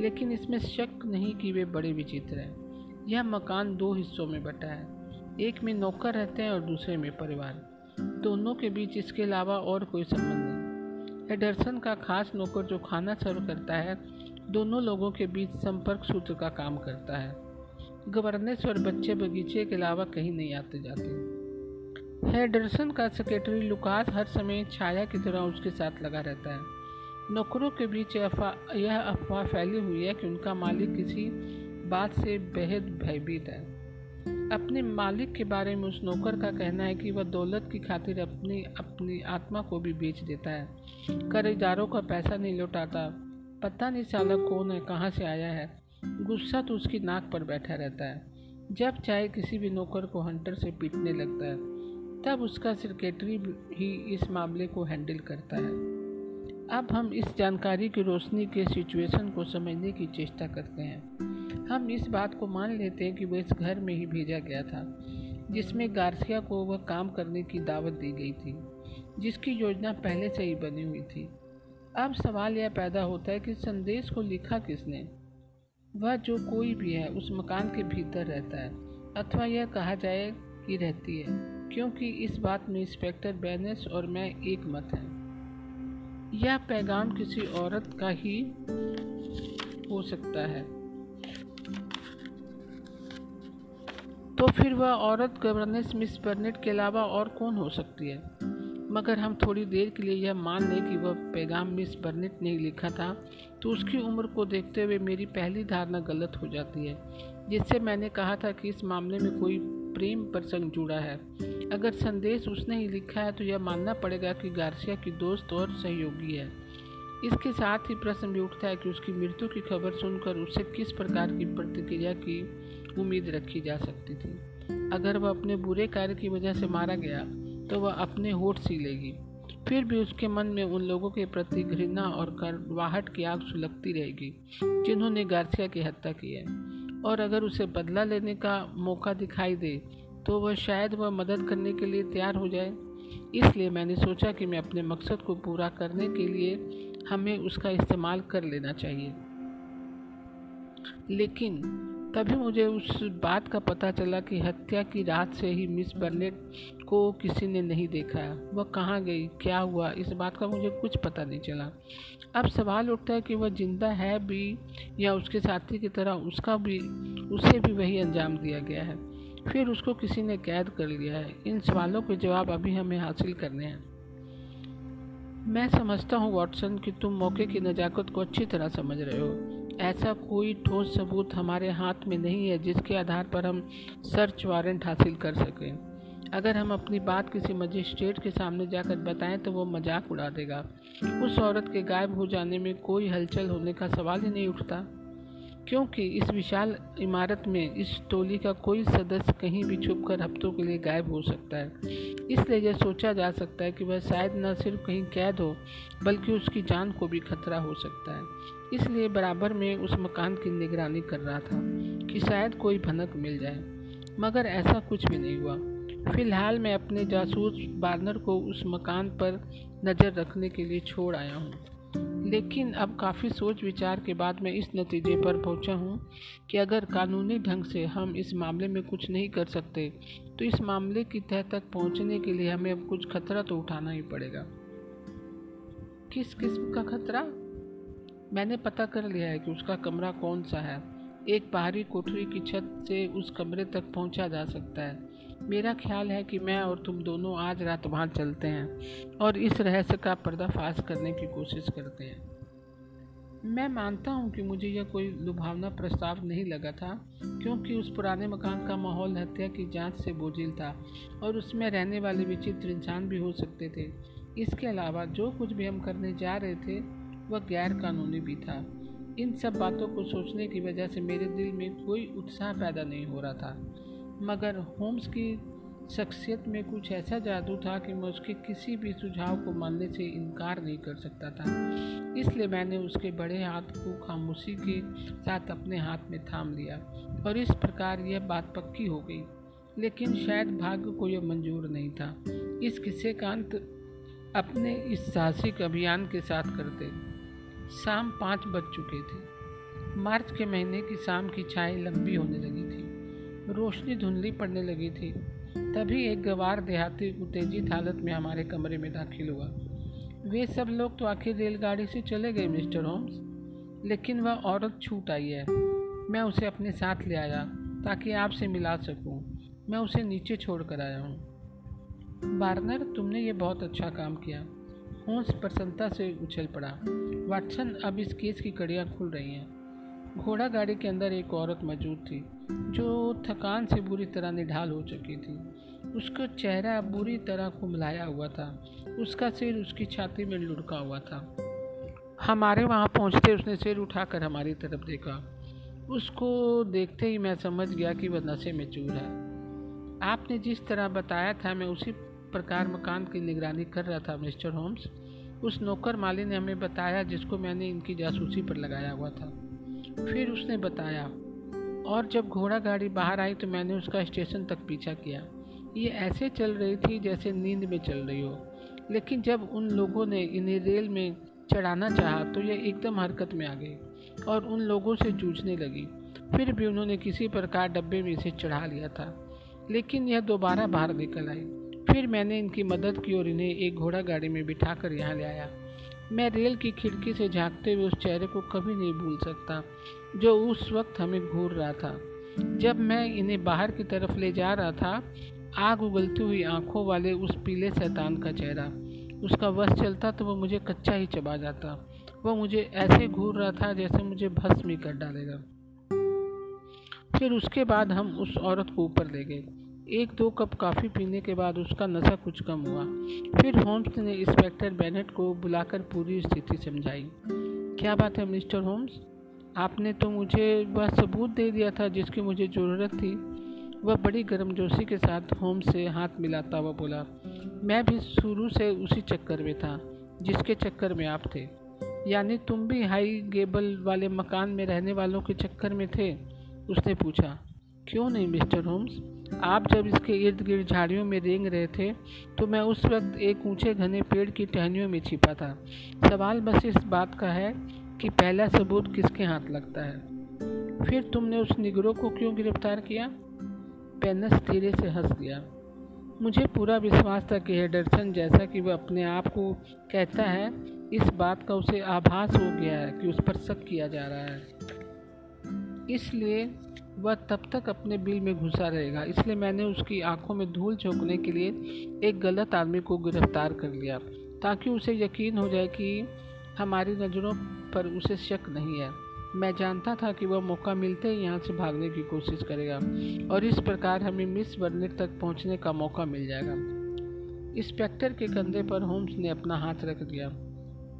लेकिन इसमें शक नहीं कि वे बड़े विचित्र हैं। यह मकान दो हिस्सों में बटा है, एक में नौकर रहते हैं और दूसरे में परिवार। दोनों के बीच इसके अलावा और कोई संबंध नहीं हेडरसन का खास नौकर जो खाना सर्व करता है, दोनों लोगों के बीच संपर्क सूत्र का काम करता है। गवर्नेंस और बच्चे बगीचे के अलावा कहीं नहीं आते जाते। हेडरसन का सेक्रेटरी लुकास हर समय छाया की तरह उसके साथ लगा रहता है। नौकरों के बीच यह अफवाह फैली हुई है कि उनका मालिक किसी बात से बेहद भयभीत है। अपने मालिक के बारे में उस नौकर का कहना है कि वह दौलत की खातिर अपनी अपनी आत्मा को भी बेच देता है। कर्जदारों का पैसा नहीं लौटाता। पता नहीं साला कौन है, कहाँ से आया है। गुस्सा तो उसकी नाक पर बैठा रहता है। जब चाहे किसी भी नौकर को हंटर से पीटने लगता है, तब उसका सेक्रेटरी ही इस मामले को हैंडल करता है। अब हम इस जानकारी की रोशनी के सिचुएशन को समझने की चेष्टा करते हैं। हम इस बात को मान लेते हैं कि वह इस घर में ही भेजा गया था, जिसमें गार्सिया को वह काम करने की दावत दी गई थी, जिसकी योजना पहले से ही बनी हुई थी। अब सवाल यह पैदा होता है कि संदेश को लिखा किसने? वह जो कोई भी है, उस मकान के भीतर रहता है, अथवा यह कहा जाए कि रहती है, क्योंकि इस बात में इंस्पेक्टर बैनस और मैं एक मत हैं। यह पैगाम किसी औरत का ही हो सकता है। तो फिर वह औरत गवर्नेंस मिस बर्नेट के अलावा और कौन हो सकती है? मगर हम थोड़ी देर के लिए यह मान लें कि वह पैगाम मिस बर्नेट ने लिखा था तो उसकी उम्र को देखते हुए मेरी पहली धारणा गलत हो जाती है, जिससे मैंने कहा था कि इस मामले में कोई प्रेम प्रसंग जुड़ा है। अगर संदेश उसने ही लिखा है तो यह मानना पड़ेगा कि गार्सिया की दोस्त और सहयोगी है। इसके साथ ही प्रश्न भी उठता है कि उसकी मृत्यु की खबर सुनकर उसे किस प्रकार की प्रतिक्रिया की उम्मीद रखी जा सकती थी। अगर वह अपने बुरे कार्य की वजह से मारा गया तो वह अपने होठ सी लेगी। फिर भी उसके मन में उन लोगों के प्रति घृणा और करवाहट की आग सुलगती रहेगी, जिन्होंने गार्सिया की हत्या की है। और अगर उसे बदला लेने का मौका दिखाई दे तो वह शायद वह मदद करने के लिए तैयार हो जाए। इसलिए मैंने सोचा कि मैं अपने मकसद को पूरा करने के लिए हमें उसका इस्तेमाल कर लेना चाहिए। लेकिन तभी मुझे उस बात का पता चला कि हत्या की रात से ही मिस बर्नेट को किसी ने नहीं देखा। वह कहाँ गई? क्या हुआ? इस बात का मुझे कुछ पता नहीं चला। अब सवाल उठता है कि वह ज़िंदा है भी या उसके साथी की तरह उसका भी, उसे भी वही अंजाम दिया गया है। फिर उसको किसी ने कैद कर लिया है। इन सवालों के जवाब अभी हमें हासिल करने हैं। मैं समझता हूँ, वॉटसन, कि तुम मौके की नज़ाकत को अच्छी तरह समझ रहे हो। ऐसा कोई ठोस सबूत हमारे हाथ में नहीं है जिसके आधार पर हम सर्च वारंट हासिल कर सकें। अगर हम अपनी बात किसी मजिस्ट्रेट के सामने जाकर बताएँ तो वो मज़ाक उड़ा देगा। उस औरत के गायब हो जाने में कोई हलचल होने का सवाल ही नहीं उठता। क्योंकि इस विशाल इमारत में इस टोली का कोई सदस्य कहीं भी छुपकर हफ्तों के लिए गायब हो सकता है। इसलिए यह सोचा जा सकता है कि वह शायद न सिर्फ़ कहीं कैद हो, बल्कि उसकी जान को भी खतरा हो सकता है। इसलिए बराबर में उस मकान की निगरानी कर रहा था कि शायद कोई भनक मिल जाए। मगर ऐसा कुछ भी नहीं हुआ। फ़िलहाल मैं अपने जासूस बार्नर को उस मकान पर नज़र रखने के लिए छोड़ आया हूँ। लेकिन अब काफ़ी सोच विचार के बाद मैं इस नतीजे पर पहुँचा हूँ कि अगर कानूनी ढंग से हम इस मामले में कुछ नहीं कर सकते तो इस मामले की तह तक पहुँचने के लिए हमें अब कुछ खतरा तो उठाना ही पड़ेगा। किस किस्म का खतरा? मैंने पता कर लिया है कि उसका कमरा कौन सा है। एक बाहरी कोठरी की छत से उस कमरे तक पहुँचा जा सकता है। मेरा ख्याल है कि मैं और तुम दोनों आज रात वहाँ चलते हैं और इस रहस्य का पर्दाफाश करने की कोशिश करते हैं। मैं मानता हूँ कि मुझे यह कोई लुभावना प्रस्ताव नहीं लगा था, क्योंकि उस पुराने मकान का माहौल हत्या की जाँच से बोझिल था और उसमें रहने वाले विचित्र इंसान भी हो सकते थे। इसके अलावा जो कुछ भी हम करने जा रहे थे वह गैर कानूनी भी था। इन सब बातों को सोचने की वजह से मेरे दिल में कोई उत्साह पैदा नहीं हो रहा था। मगर होम्स की शख्सियत में कुछ ऐसा जादू था कि मैं उसके किसी भी सुझाव को मानने से इनकार नहीं कर सकता था। इसलिए मैंने उसके बड़े हाथ को खामोशी के साथ अपने हाथ में थाम लिया और इस प्रकार यह बात पक्की हो गई। लेकिन शायद भाग्य को यह मंजूर नहीं था। इस किस्से का अंत अपने इस साहसिक अभियान के साथ करते। शाम पाँच बज चुके थे। मार्च के महीने की शाम की छाई लंबी होने लगी थी। रोशनी धुंधली पड़ने लगी थी। तभी एक गवार देहाती उत्तेजित हालत में हमारे कमरे में दाखिल हुआ। वे सब लोग तो आखिर रेलगाड़ी से चले गए, मिस्टर होम्स। लेकिन वह औरत छूट आई है। मैं उसे अपने साथ ले आया ताकि आपसे मिला सकूँ। मैं उसे नीचे छोड़ कर आया हूँ। बार्नर, तुमने ये बहुत अच्छा काम किया। होम्स प्रसन्नता से उछल पड़ा। वाटसन अब इस केस की कड़ियाँ खुल रही हैं। घोड़ा गाड़ी के अंदर एक औरत मौजूद थी, जो थकान से बुरी तरह निढाल हो चुकी थी। उसका चेहरा बुरी तरह कुमलाया हुआ था। उसका सिर उसकी छाती में लुढ़का हुआ था। हमारे वहाँ पहुँचते उसने सिर उठाकर हमारी तरफ़ देखा। उसको देखते ही मैं समझ गया कि वह नशे में चूर है। आपने जिस तरह बताया था, मैं उसी प्रकार मकान की निगरानी कर रहा था मिस्टर होम्स। उस नौकर माली ने हमें बताया, जिसको मैंने इनकी जासूसी पर लगाया हुआ था। फिर उसने बताया, और जब घोड़ा गाड़ी बाहर आई तो मैंने उसका स्टेशन तक पीछा किया। ये ऐसे चल रही थी जैसे नींद में चल रही हो। लेकिन जब उन लोगों ने इन्हें रेल में चढ़ाना चाहा तो यह एकदम हरकत में आ गई और उन लोगों से जूझने लगी। फिर भी उन्होंने किसी प्रकार डब्बे में इसे चढ़ा लिया था। लेकिन यह दोबारा बाहर निकल आई। फिर मैंने इनकी मदद की और इन्हें एक घोड़ा गाड़ी में बिठा कर यहाँ ले आया। मैं रेल की खिड़की से झांकते हुए उस चेहरे को कभी नहीं भूल सकता, जो उस वक्त हमें घूर रहा था। जब मैं इन्हें बाहर की तरफ़ ले जा रहा था, आग उगलती हुई आँखों वाले उस पीले शैतान का चेहरा। उसका वश चलता तो वह मुझे कच्चा ही चबा जाता। वह मुझे ऐसे घूर रहा था जैसे मुझे भस्म ही कर डालेगा। फिर उसके बाद हम उस औरत को ऊपर ले गए। एक दो कप कॉफ़ी पीने के बाद उसका नशा कुछ कम हुआ। फिर होम्स ने इंस्पेक्टर बेनेट को बुलाकर पूरी स्थिति समझाई। क्या बात है, मिस्टर होम्स? आपने तो मुझे वह सबूत दे दिया था जिसकी मुझे ज़रूरत थी। वह बड़ी गर्मजोशी के साथ होम्स से हाथ मिलाता हुआ बोला, मैं भी शुरू से उसी चक्कर में था, जिसके चक्कर में आप थे। यानी तुम भी हाई गेबल वाले मकान में रहने वालों के चक्कर में थे? उसने पूछा। क्यों नहीं, मिस्टर होम्स? आप जब इसके इर्द गिर्द झाड़ियों में रेंग रहे थे तो मैं उस वक्त एक ऊँचे घने पेड़ की टहनियों में छिपा था। सवाल बस इस बात का है कि पहला सबूत किसके हाथ लगता है? फिर तुमने उस निगरों को क्यों गिरफ़्तार किया? पेनस धीरे से हंस दिया मुझे पूरा विश्वास था कि हेडरसन जैसा कि वह अपने आप को कहता है, इस बात का उसे आभास हो गया है कि उस पर शक किया जा रहा है। इसलिए वह तब तक अपने बिल में घुसा रहेगा। इसलिए मैंने उसकी आँखों में धूल झोंकने के लिए एक गलत आदमी को गिरफ़्तार कर लिया, ताकि उसे यकीन हो जाए कि हमारी नज़रों पर उसे शक नहीं है। मैं जानता था कि वह मौका मिलते ही यहाँ से भागने की कोशिश करेगा, और इस प्रकार हमें मिस बर्नेट तक पहुँचने का मौका मिल जाएगा। इंस्पेक्टर के कंधे पर होम्स ने अपना हाथ रख दिया।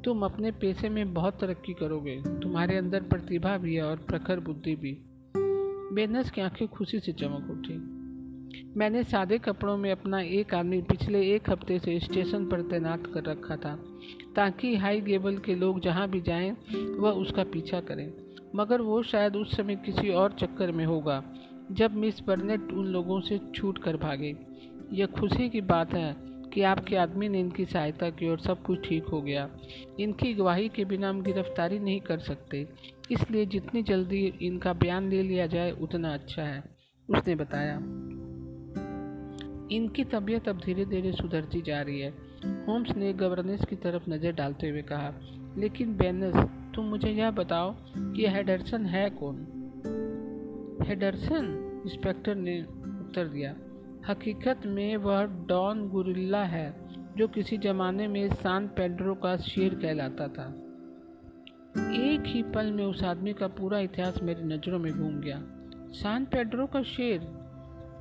तुम अपने पेशे में बहुत तरक्की करोगे। तुम्हारे अंदर प्रतिभा भी है और प्रखर बुद्धि भी। बेनस की आँखें खुशी से चमक उठी। मैंने सादे कपड़ों में अपना एक आदमी पिछले एक हफ़्ते से स्टेशन पर तैनात कर रखा था, ताकि हाई गेबल के लोग जहाँ भी जाएँ, वह उसका पीछा करें। मगर वो शायद उस समय किसी और चक्कर में होगा, जब मिस बर्नेट उन लोगों से छूट कर भागे। यह खुशी की बात है कि आपके आदमी ने इनकी सहायता की और सब कुछ ठीक हो गया। इनकी गवाही के बिना हम गिरफ्तारी नहीं कर सकते। इसलिए जितनी जल्दी इनका बयान ले लिया जाए, उतना अच्छा है, उसने बताया। इनकी तबीयत अब धीरे धीरे सुधरती जा रही है। होम्स ने गवर्नेंस की तरफ़ नज़र डालते हुए कहा, लेकिन बेनस तुम मुझे यह बताओ कि हेडरसन है कौन? हेडरसन? इंस्पेक्टर ने उत्तर दिया। हकीकत में वह डॉन गुरिल्ला है, जो किसी ज़माने में सान पेड्रो का शेर कहलाता था। एक ही पल में उस आदमी का पूरा इतिहास मेरी नज़रों में घूम गया। सान पेड्रो का शेर।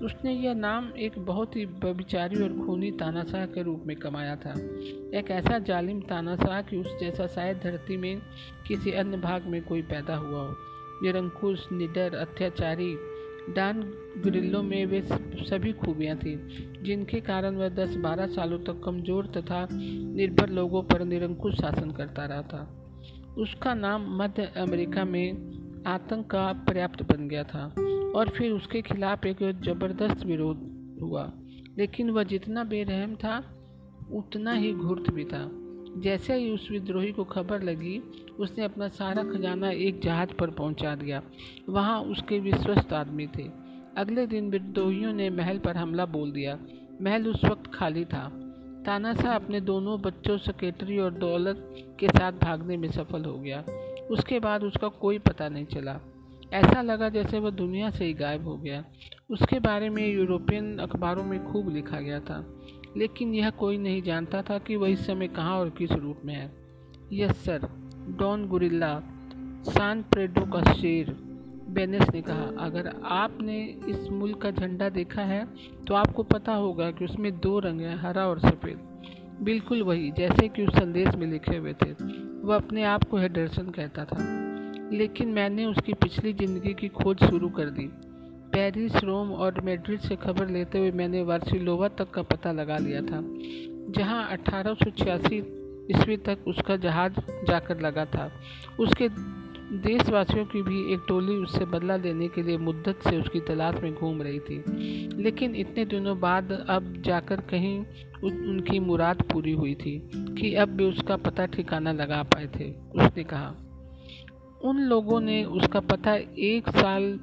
उसने यह नाम एक बहुत ही बबिचारी और खूनी तानाशाह के रूप में कमाया था। एक ऐसा जालिम तानाशाह कि उस जैसा शायद धरती में किसी अन्य भाग में कोई पैदा हुआ हो। निरंकुश, निडर, अत्याचारी, डान ग्रिल्लो में वे सभी खूबियाँ थीं, जिनके कारण वह दस बारह सालों तक कमज़ोर तथा निर्भर लोगों पर निरंकुश शासन करता रहा था। उसका नाम मध्य अमेरिका में आतंक का पर्याप्त बन गया था और फिर उसके खिलाफ एक ज़बरदस्त विरोध हुआ। लेकिन वह जितना बेरहम था, उतना ही घुर्त भी था। जैसे ही उस विद्रोही को खबर लगी, उसने अपना सारा खजाना एक जहाज़ पर पहुँचा दिया। वहाँ उसके विश्वस्त आदमी थे। अगले दिन विद्रोहियों ने महल पर हमला बोल दिया। महल उस वक्त खाली था। तानाशाह अपने दोनों बच्चों सेक्रेटरी और दौलत के साथ भागने में सफल हो गया। उसके बाद उसका कोई पता नहीं चला। ऐसा लगा जैसे वह दुनिया से ही गायब हो गया। उसके बारे में यूरोपियन अखबारों में खूब लिखा गया था, लेकिन यह कोई नहीं जानता था कि वह इस समय कहाँ और किस रूप में है। Yes, sir. डॉन गुरिल्ला, सान प्रेडो का शेर। बेनेस ने कहा, अगर आपने इस मुल्क का झंडा देखा है तो आपको पता होगा कि उसमें दो रंग हैं, हरा और सफ़ेद। बिल्कुल वही, जैसे कि उस संदेश में लिखे हुए थे। वह अपने आप को हेडरसन कहता था। लेकिन मैंने उसकी पिछली ज़िंदगी की खोज शुरू कर दी। पेरिस, रोम और मेड्रिड से खबर लेते हुए मैंने वार्सिलोवा तक का पता लगा लिया था, जहाँ अठारह सौ छियासी ईस्वी तक उसका जहाज़ जाकर लगा था। उसके देशवासियों की भी एक टोली उससे बदला लेने के लिए मुद्दत से उसकी तलाश में घूम रही थी। लेकिन इतने दिनों बाद अब जाकर कहीं उनकी मुराद पूरी हुई थी कि अब भी उसका पता ठिकाना लगा पाए थे, उसने कहा। उन लोगों ने उसका पता एक साल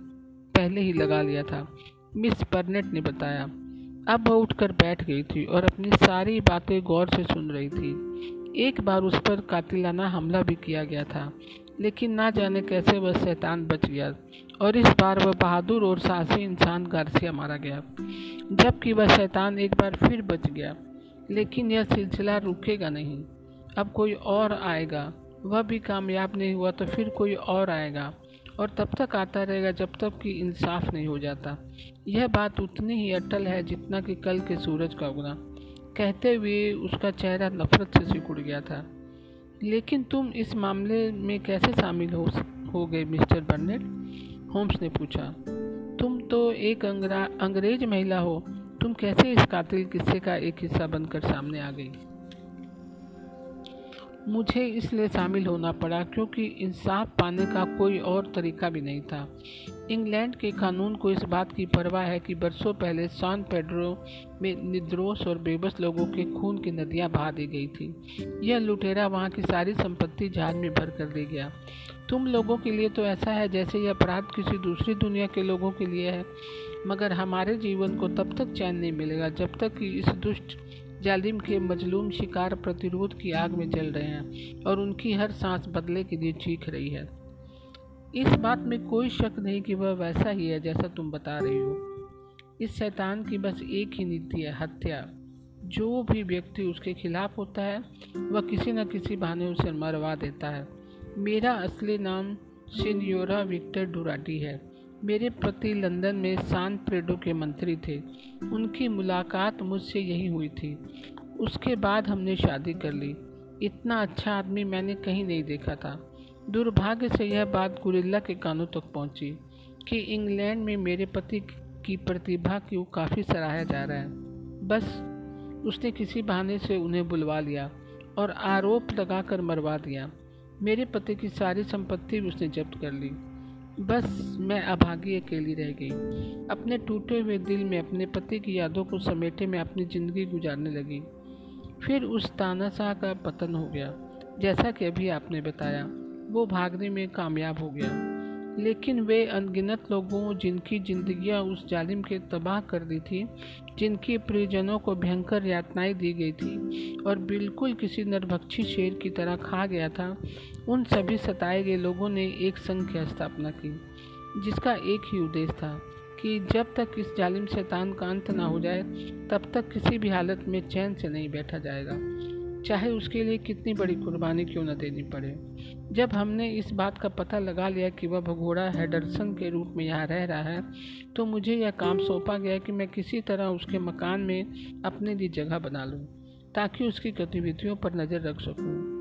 पहले ही लगा लिया था, मिस बर्नेट ने बताया। अब वह उठकर बैठ गई थी और अपनी सारी बातें गौर से सुन रही थी। एक बार उस पर कातिलाना हमला भी किया गया था। लेकिन ना जाने कैसे वह शैतान बच गया। और इस बार वह बहादुर और साहसी इंसान गार्सिया मारा गया, जबकि वह शैतान एक बार फिर बच गया। लेकिन यह सिलसिला रुकेगा नहीं। अब कोई और आएगा, वह भी कामयाब नहीं हुआ तो फिर कोई और आएगा, और तब तक आता रहेगा जब तक कि इंसाफ नहीं हो जाता। यह बात उतनी ही अटल है जितना कि कल के सूरज का उगना। कहते हुए उसका चेहरा नफरत से सिकुड़ गया था। लेकिन तुम इस मामले में कैसे शामिल हो हो गए मिस्टर बर्नेट? होम्स ने पूछा। तुम तो एक अंग्रेज़ महिला हो। तुम कैसे इस कातिल किस्से का एक हिस्सा बनकर सामने आ गई? मुझे इसलिए शामिल होना पड़ा क्योंकि इंसाफ पाने का कोई और तरीका भी नहीं था। इंग्लैंड के कानून को इस बात की परवाह है कि बरसों पहले सॉन पेड्रो में निर्दोष और बेबस लोगों के खून की नदियाँ बहा दी गई थी। यह लुटेरा वहाँ की सारी संपत्ति जहाज़ में भर कर दे गया। तुम लोगों के लिए तो ऐसा है जैसे यह अपराध किसी दूसरी दुनिया के लोगों के लिए है, मगर हमारे जीवन को तब तक चैन नहीं मिलेगा जब तक कि इस दुष्ट जालिम के मजलूम शिकार प्रतिरोध की आग में जल रहे हैं और उनकी हर सांस बदले के लिए चीख रही है। इस बात में कोई शक नहीं कि वह वैसा ही है जैसा तुम बता रही हो। इस शैतान की बस एक ही नीति है, हत्या। जो भी व्यक्ति उसके खिलाफ होता है, वह किसी न किसी बहाने उसे मरवा देता है। मेरा असली नाम सिन्योरा विक्टर डुराटी है। मेरे पति लंदन में सान प्रेडो के मंत्री थे। उनकी मुलाकात मुझसे यही हुई थी। उसके बाद हमने शादी कर ली। इतना अच्छा आदमी मैंने कहीं नहीं देखा था। दुर्भाग्य से यह बात गुरिल्ला के कानों तक पहुँची कि इंग्लैंड में मेरे पति की प्रतिभा को काफ़ी सराहा जा रहा है। बस उसने किसी बहाने से उन्हें बुलवा लिया और आरोप लगाकर मरवा दिया। मेरे पति की सारी संपत्ति उसने जब्त कर ली। बस मैं अभागी अकेली रह गई। अपने टूटे हुए दिल में, अपने पति की यादों को समेटे में अपनी ज़िंदगी गुजारने लगी। फिर उस तानाशाह का पतन हो गया, जैसा कि अभी आपने बताया। वो भागने में कामयाब हो गया। लेकिन वे अनगिनत लोगों जिनकी जिंदगियाँ उस जालिम के तबाह कर दी थी, जिनके परिजनों को भयंकर यातनाएँ दी गई थी और बिल्कुल किसी नरभक्षी शेर की तरह खा गया था उन सभी सताए गए लोगों ने एक संघ की स्थापना की, जिसका एक ही उद्देश्य था कि जब तक इस जालिम शैतान का अंत ना हो जाए, तब तक किसी भी हालत में चैन से नहीं बैठा जाएगा। चाहे उसके लिए कितनी बड़ी कुर्बानी क्यों न देनी पड़े। जब हमने इस बात का पता लगा लिया कि वह भगोड़ा हेडरसन के रूप में यहाँ रह रहा है तो मुझे यह काम सौंपा गया कि मैं किसी तरह उसके मकान में अपने लिए जगह बना लूँ, ताकि उसकी गतिविधियों पर नज़र रख सकूँ।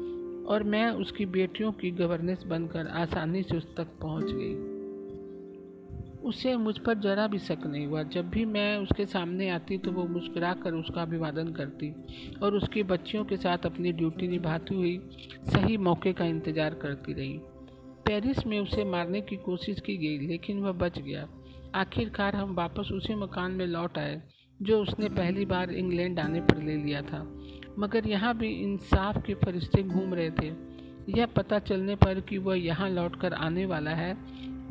और मैं उसकी बेटियों की गवर्नेंस बनकर आसानी से उस तक पहुँच गई। उसे मुझ पर जरा भी शक नहीं हुआ। जब भी मैं उसके सामने आती तो वो मुस्कुरा कर उसका अभिवादन करती और उसकी बच्चियों के साथ अपनी ड्यूटी निभाती हुई सही मौके का इंतज़ार करती रही। पेरिस में उसे मारने की कोशिश की गई, लेकिन वह बच गया। आखिरकार हम वापस उसी मकान में लौट आए, जो उसने पहली बार इंग्लैंड आने पर ले लिया था। मगर यहाँ भी इंसाफ के फरिश्ते घूम रहे थे। यह पता चलने पर कि वह यहाँ लौटकर आने वाला है।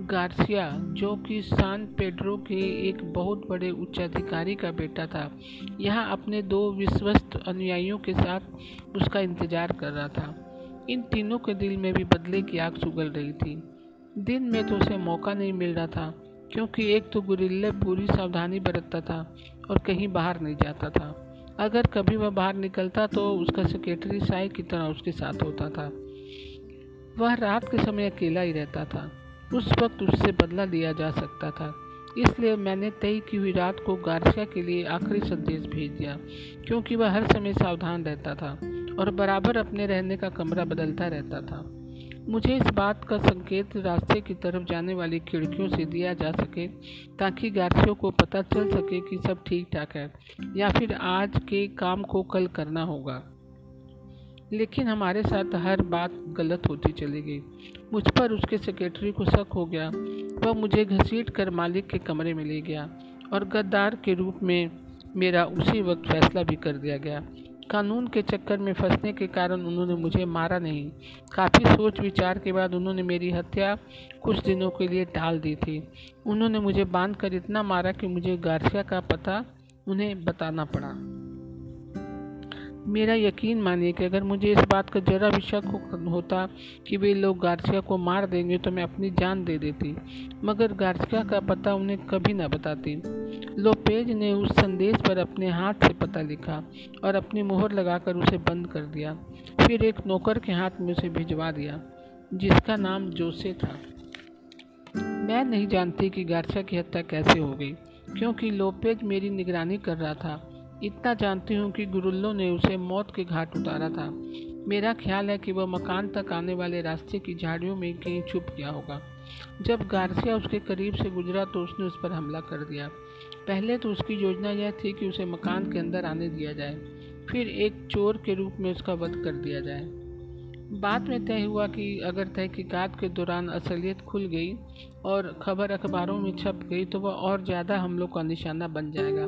गार्सिया, जो कि सान पेड्रो के एक बहुत बड़े उच्चाधिकारी का बेटा था, यहाँ अपने दो विश्वस्त अनुयायियों के साथ उसका इंतज़ार कर रहा था। इन तीनों के दिल में भी बदले की आग सुगल रही थी। दिन में तो उसे मौका नहीं मिल रहा था, क्योंकि एक तो गुरिल्ले पूरी सावधानी बरतता था और कहीं बाहर नहीं जाता था। अगर कभी वह बाहर निकलता तो उसका सेक्रेटरी साई की तरह उसके साथ होता था। वह रात के समय अकेला ही रहता था। उस वक्त उससे बदला लिया जा सकता था। इसलिए मैंने तय की हुई रात को गार्सिया के लिए आखिरी संदेश भेज दिया, क्योंकि वह हर समय सावधान रहता था और बराबर अपने रहने का कमरा बदलता रहता था। मुझे इस बात का संकेत रास्ते की तरफ़ जाने वाली खिड़कियों से दिया जा सके ताकि गार्सियों को पता चल सके कि सब ठीक ठाक है, या फिर आज के काम को कल करना होगा। लेकिन हमारे साथ हर बात गलत होती चली गई। मुझ पर उसके सेक्रेटरी को शक हो गया। वह मुझे घसीट कर मालिक के कमरे में ले गया और गद्दार के रूप में मेरा उसी वक्त फैसला भी कर दिया गया। कानून के चक्कर में फंसने के कारण उन्होंने मुझे मारा नहीं। काफ़ी सोच विचार के बाद उन्होंने मेरी हत्या कुछ दिनों के लिए टाल दी थी। उन्होंने मुझे बाँध कर इतना मारा कि मुझे गार्सिया का पता उन्हें बताना पड़ा। मेरा यकीन मानिए कि अगर मुझे इस बात का ज़रा भी शक होता कि वे लोग गार्सिया को मार देंगे तो मैं अपनी जान दे देती। मगर गार्सिया का पता उन्हें कभी न बताती। लोपेज ने उस संदेश पर अपने हाथ से पता लिखा और अपनी मोहर लगाकर उसे बंद कर दिया। फिर एक नौकर के हाथ में उसे भिजवा दिया, जिसका नाम जोसे था। मैं नहीं जानती कि गार्सिया की हत्या कैसे हो गई, क्योंकि लोपेज मेरी निगरानी कर रहा था। इतना जानती हूँ कि गुरुल्लो ने उसे मौत के घाट उतारा था। मेरा ख्याल है कि वह मकान तक आने वाले रास्ते की झाड़ियों में कहीं छुप गया होगा। जब गार्सिया उसके करीब से गुजरा तो उसने उस पर हमला कर दिया। पहले तो उसकी योजना यह थी कि उसे मकान के अंदर आने दिया जाए, फिर एक चोर के रूप में उसका वध कर दिया जाए। बाद में तय हुआ कि अगर तहकीकात के दौरान असलियत खुल गई और ख़बर अखबारों में छप गई तो वह और ज़्यादा हमलों का निशाना बन जाएगा।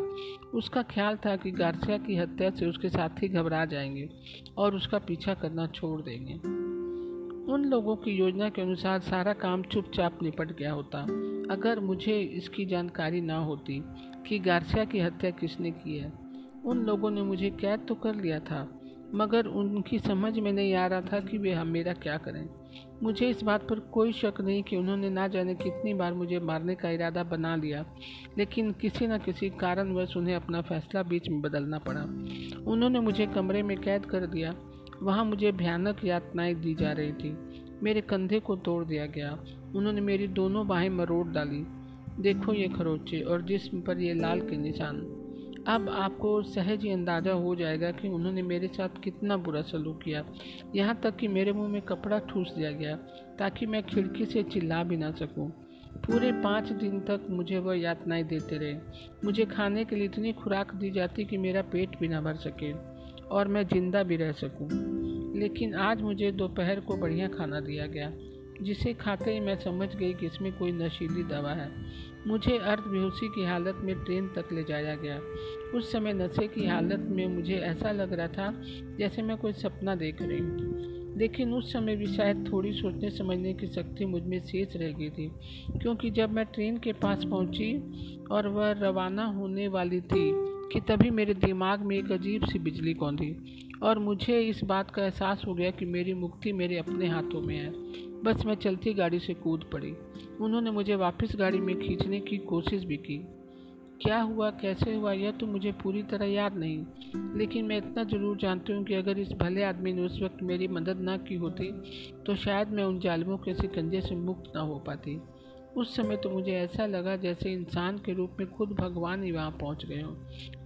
उसका ख्याल था कि गार्सिया की हत्या से उसके साथी घबरा जाएँगे और उसका पीछा करना छोड़ देंगे। उन लोगों की योजना के अनुसार सारा काम चुपचाप निपट गया होता। अगर मुझे इसकी जानकारी ना होती कि गार्सिया की हत्या किसने की है, उन लोगों ने मुझे कैद तो कर लिया था मगर उनकी समझ में नहीं आ रहा था कि वे हम मेरा क्या करें। मुझे इस बात पर कोई शक नहीं कि उन्होंने ना जाने कितनी बार मुझे मारने का इरादा बना लिया, लेकिन किसी न किसी कारणवश उन्हें अपना फैसला बीच में बदलना पड़ा। उन्होंने मुझे कमरे में कैद कर दिया। वहाँ मुझे भयानक यातनाएँ दी जा रही थी। मेरे कंधे को तोड़ दिया गया। उन्होंने मेरी दोनों बाहें मरोड़ डाली। देखो ये खरोचे और जिस्म पर ये लाल के निशान। अब आपको सहज ही अंदाज़ा हो जाएगा कि उन्होंने मेरे साथ कितना बुरा सलूक किया यहाँ तक कि मेरे मुँह में कपड़ा ठूस दिया गया, ताकि मैं खिड़की से चिल्ला भी ना सकूँ। पूरे पाँच दिन तक मुझे वह यातनाएँ देते रहे मुझे खाने के लिए इतनी खुराक दी जाती कि मेरा पेट भी ना भर सके, और मैं ज़िंदा भी रह सकूँ। लेकिन आज मुझे दोपहर को बढ़िया खाना दिया गया, जिसे खाते ही मैं समझ गई कि इसमें कोई नशीली दवा है मुझे अर्ध बेहोशी की हालत में ट्रेन तक ले जाया गया। उस समय नशे की हालत में मुझे ऐसा लग रहा था जैसे मैं कोई सपना देख रही हूँ। लेकिन उस समय भी शायद थोड़ी सोचने समझने की शक्ति मुझमें शेष रह गई थी, क्योंकि जब मैं ट्रेन के पास पहुँची और वह रवाना होने वाली थी कि तभी मेरे दिमाग में एक अजीब सी बिजली कौंधी और मुझे इस बात का एहसास हो गया कि मेरी मुक्ति मेरे अपने हाथों में है। बस मैं चलती गाड़ी से कूद पड़ी। उन्होंने मुझे वापस गाड़ी में खींचने की कोशिश भी की। क्या हुआ, कैसे हुआ, यह तो मुझे पूरी तरह याद नहीं, लेकिन मैं इतना ज़रूर जानती हूँ कि अगर इस भले आदमी ने उस वक्त मेरी मदद ना की होती तो शायद मैं उन जालिमों के सिकंजे से मुक्त ना हो पाती। उस समय तो मुझे ऐसा लगा जैसे इंसान के रूप में खुद भगवान ही वहाँ पहुँच गए हों,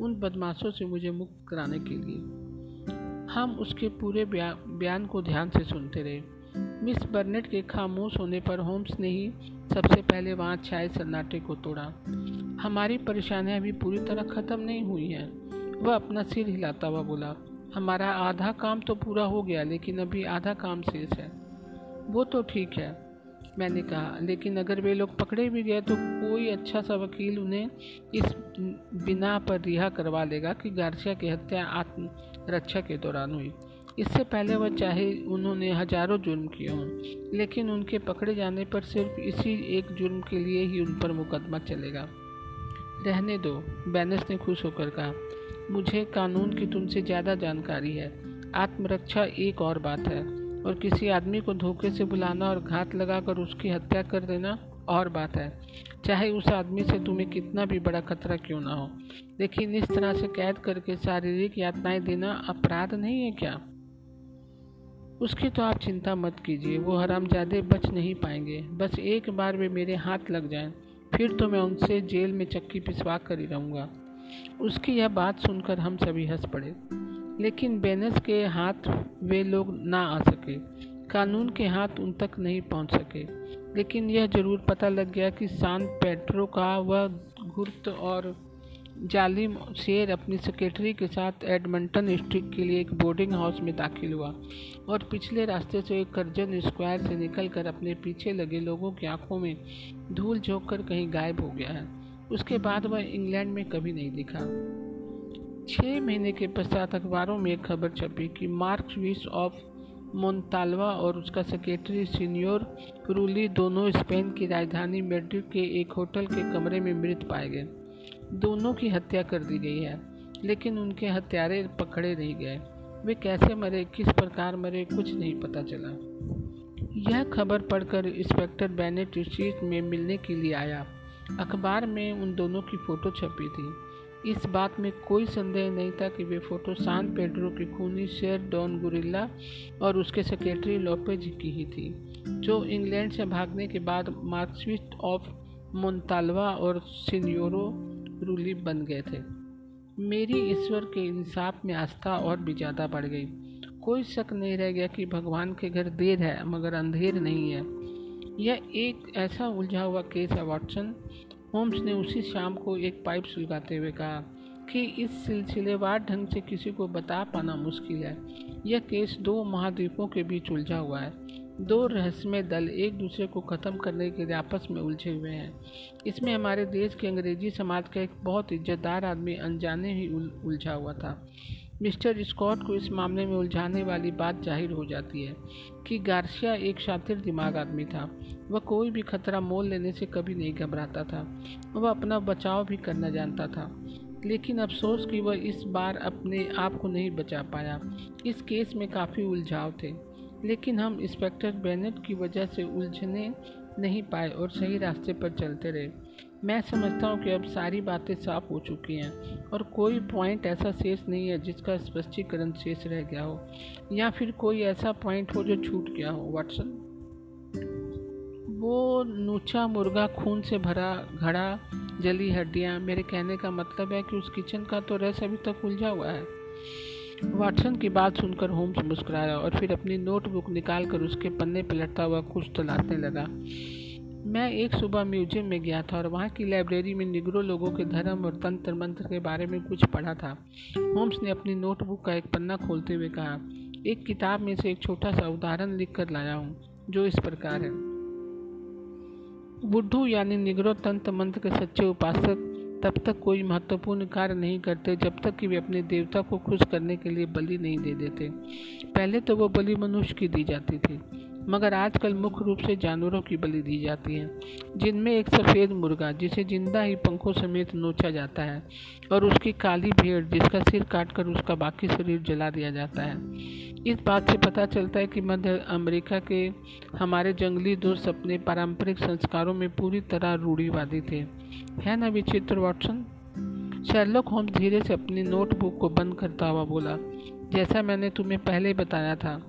उन बदमाशों से मुझे मुक्त कराने के लिए। हम उसके पूरे बयान को ध्यान से सुनते रहे। मिस बर्नेट के खामोश होने पर होम्स ने ही सबसे पहले वहाँ छाए सन्नाटे को तोड़ा। हमारी परेशानियाँ अभी पूरी तरह ख़त्म नहीं हुई हैं। वह अपना सिर हिलाता हुआ बोला, हमारा आधा काम तो पूरा हो गया, लेकिन अभी आधा काम शेष है। वो तो ठीक है। मैंने कहा। लेकिन अगर वे लोग पकड़े भी गए तो कोई अच्छा सा वकील उन्हें इस बिना पर रिहा करवा लेगा कि गार्सिया की हत्या आत्मरक्षा के दौरान हुई। इससे पहले वह चाहे उन्होंने हज़ारों जुर्म किए हों, लेकिन उनके पकड़े जाने पर सिर्फ़ इसी एक जुर्म के लिए ही उन पर मुकदमा चलेगा। रहने दो, बैनस ने खुश होकर कहा। मुझे कानून की तुमसे ज़्यादा जानकारी है। आत्मरक्षा एक और बात है। और किसी आदमी को धोखे से बुलाना और घात लगाकर उसकी हत्या कर देना और बात है। चाहे उस आदमी से तुम्हें कितना भी बड़ा खतरा क्यों ना हो। लेकिन इस तरह से कैद करके शारीरिक यातनाएँ देना अपराध नहीं है क्या? उसकी तो आप चिंता मत कीजिए वो हरामजादे बच नहीं पाएँगे। बस एक बार वे मेरे हाथ लग जाएँ, फिर तो मैं उनसे जेल में चक्की पिसवा कर ही रहूँगा। उसकी यह बात सुनकर हम सभी हंस पड़े। लेकिन बेनस के हाथ वे लोग ना आ सके। कानून के हाथ उन तक नहीं पहुँच सके। लेकिन यह ज़रूर पता लग गया कि सान पेट्रो का वह गुर्त और जालिम शेर अपनी सेक्रेटरी के साथ एडमंटन स्ट्रीट के लिए एक बोर्डिंग हाउस में दाखिल हुआ और पिछले रास्ते से एक कर्जन स्क्वायर से निकलकर अपने पीछे लगे लोगों की आँखों में धूल झोंक कर कहीं गायब हो गया है। उसके बाद वह इंग्लैंड में कभी नहीं दिखा। छः महीने के पश्चात अखबारों में एक खबर छपी कि मार्क्स विश ऑफ़ मोन्तालवा और उसका सेक्रेटरी सीनियोर रूली दोनों स्पेन की राजधानी मेड्रिड के एक होटल के कमरे में मृत पाए गए। दोनों की हत्या कर दी गई है, लेकिन उनके हत्यारे पकड़े नहीं गए। वे कैसे मरे, किस प्रकार मरे, कुछ नहीं पता चला। यह खबर पढ़कर इंस्पेक्टर बैनेट स्ट्रीट में मिलने के लिए आया। अखबार में उन दोनों की फ़ोटो छपी थी। इस बात में कोई संदेह नहीं था कि वे फ़ोटो सान पेड्रो की खूनी शेर डॉन गुरिल्ला और उसके सेक्रेटरी लोपेज की ही थी, जो इंग्लैंड से भागने के बाद मार्क्सविस्ट ऑफ़ मोन्तालवा और सिन्योरो रूली बन गए थे। मेरी ईश्वर के इंसाफ में आस्था और भी ज़्यादा बढ़ गई। कोई शक नहीं रह गया कि भगवान के घर देर है, मगर अंधेर नहीं है। यह एक ऐसा उलझा हुआ केस है, वाटसन। होम्स ने उसी शाम को एक पाइप सुलगाते हुए कहा कि इस सिलसिलेवार ढंग से किसी को बता पाना मुश्किल है। यह केस दो महाद्वीपों के बीच उलझा हुआ है। दो रहस्यमय दल एक दूसरे को ख़त्म करने के लिए आपस में उलझे हुए हैं। इसमें हमारे देश के अंग्रेज़ी समाज का एक बहुत इज्जतदार आदमी अनजाने ही उलझा हुआ था। मिस्टर स्कॉट को इस मामले में उलझाने वाली बात ज़ाहिर हो जाती है कि गार्सिया एक शातिर दिमाग आदमी था। वह कोई भी खतरा मोल लेने से कभी नहीं घबराता था। वह अपना बचाव भी करना जानता था। लेकिन अफसोस कि वह इस बार अपने आप को नहीं बचा पाया। इस केस में काफ़ी उलझाव थे। लेकिन हम इंस्पेक्टर बेनेट की वजह से उलझने नहीं पाए और सही रास्ते पर चलते रहे। मैं समझता हूँ कि अब सारी बातें साफ़ हो चुकी हैं और कोई पॉइंट ऐसा शेष नहीं है जिसका स्पष्टीकरण शेष रह गया हो, या फिर कोई ऐसा पॉइंट हो जो छूट गया हो। वाटसन वो नूचा मुर्गा खून से भरा, घड़ा, जली हड्डियाँ, मेरे कहने का मतलब है कि उस किचन का तो रस अभी तक उलझा हुआ है। वाटसन की बात सुनकर होम्स मुस्कुराया और फिर अपनी नोटबुक निकालकर उसके पन्ने पलटता हुआ कुछ तलाशने लगा। मैं एक सुबह म्यूज़ियम में गया था और वहाँ की लाइब्रेरी में निगरो लोगों के धर्म और तंत्र मंत्र के बारे में कुछ पढ़ा था। होम्स ने अपनी नोटबुक का एक पन्ना खोलते हुए कहा, एक किताब में से एक छोटा सा उदाहरण लिख कर लाया हूँ, जो इस प्रकार है। बुद्धू यानी निगरो तंत्र मंत्र के सच्चे उपासक तब तक कोई महत्वपूर्ण कार्य नहीं करते जब तक कि वे अपने देवता को खुश करने के लिए बलि नहीं दे देते। पहले तो वो बलि मनुष्य की दी जाती थी। मगर आजकल मुख्य रूप से जानवरों की बलि दी जाती है, जिनमें एक सफ़ेद मुर्गा, जिसे ज़िंदा ही पंखों समेत नोचा जाता है, और उसकी काली भेड़, जिसका सिर काटकर उसका बाकी शरीर जला दिया जाता है। इस बात से पता चलता है कि मध्य अमेरिका के हमारे जंगली दोस्त अपने पारंपरिक संस्कारों में पूरी तरह रूढ़ीवादी थे। है ना विचित्र, वॉटसन? शेरलॉक होम्स धीरे से अपनी नोटबुक को बंद करता हुआ बोला, जैसा मैंने तुम्हें पहले बताया था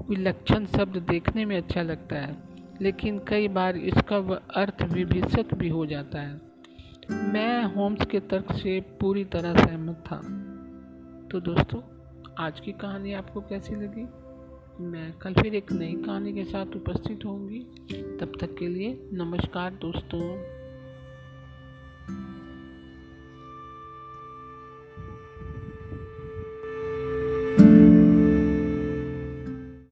विलक्षण शब्द देखने में अच्छा लगता है, लेकिन कई बार इसका अर्थ विभिषक भी हो जाता है। मैं होम्स के तर्क से पूरी तरह सहमत था। तो दोस्तों, आज की कहानी आपको कैसी लगी? मैं कल फिर एक नई कहानी के साथ उपस्थित होंगी। तब तक के लिए नमस्कार दोस्तों।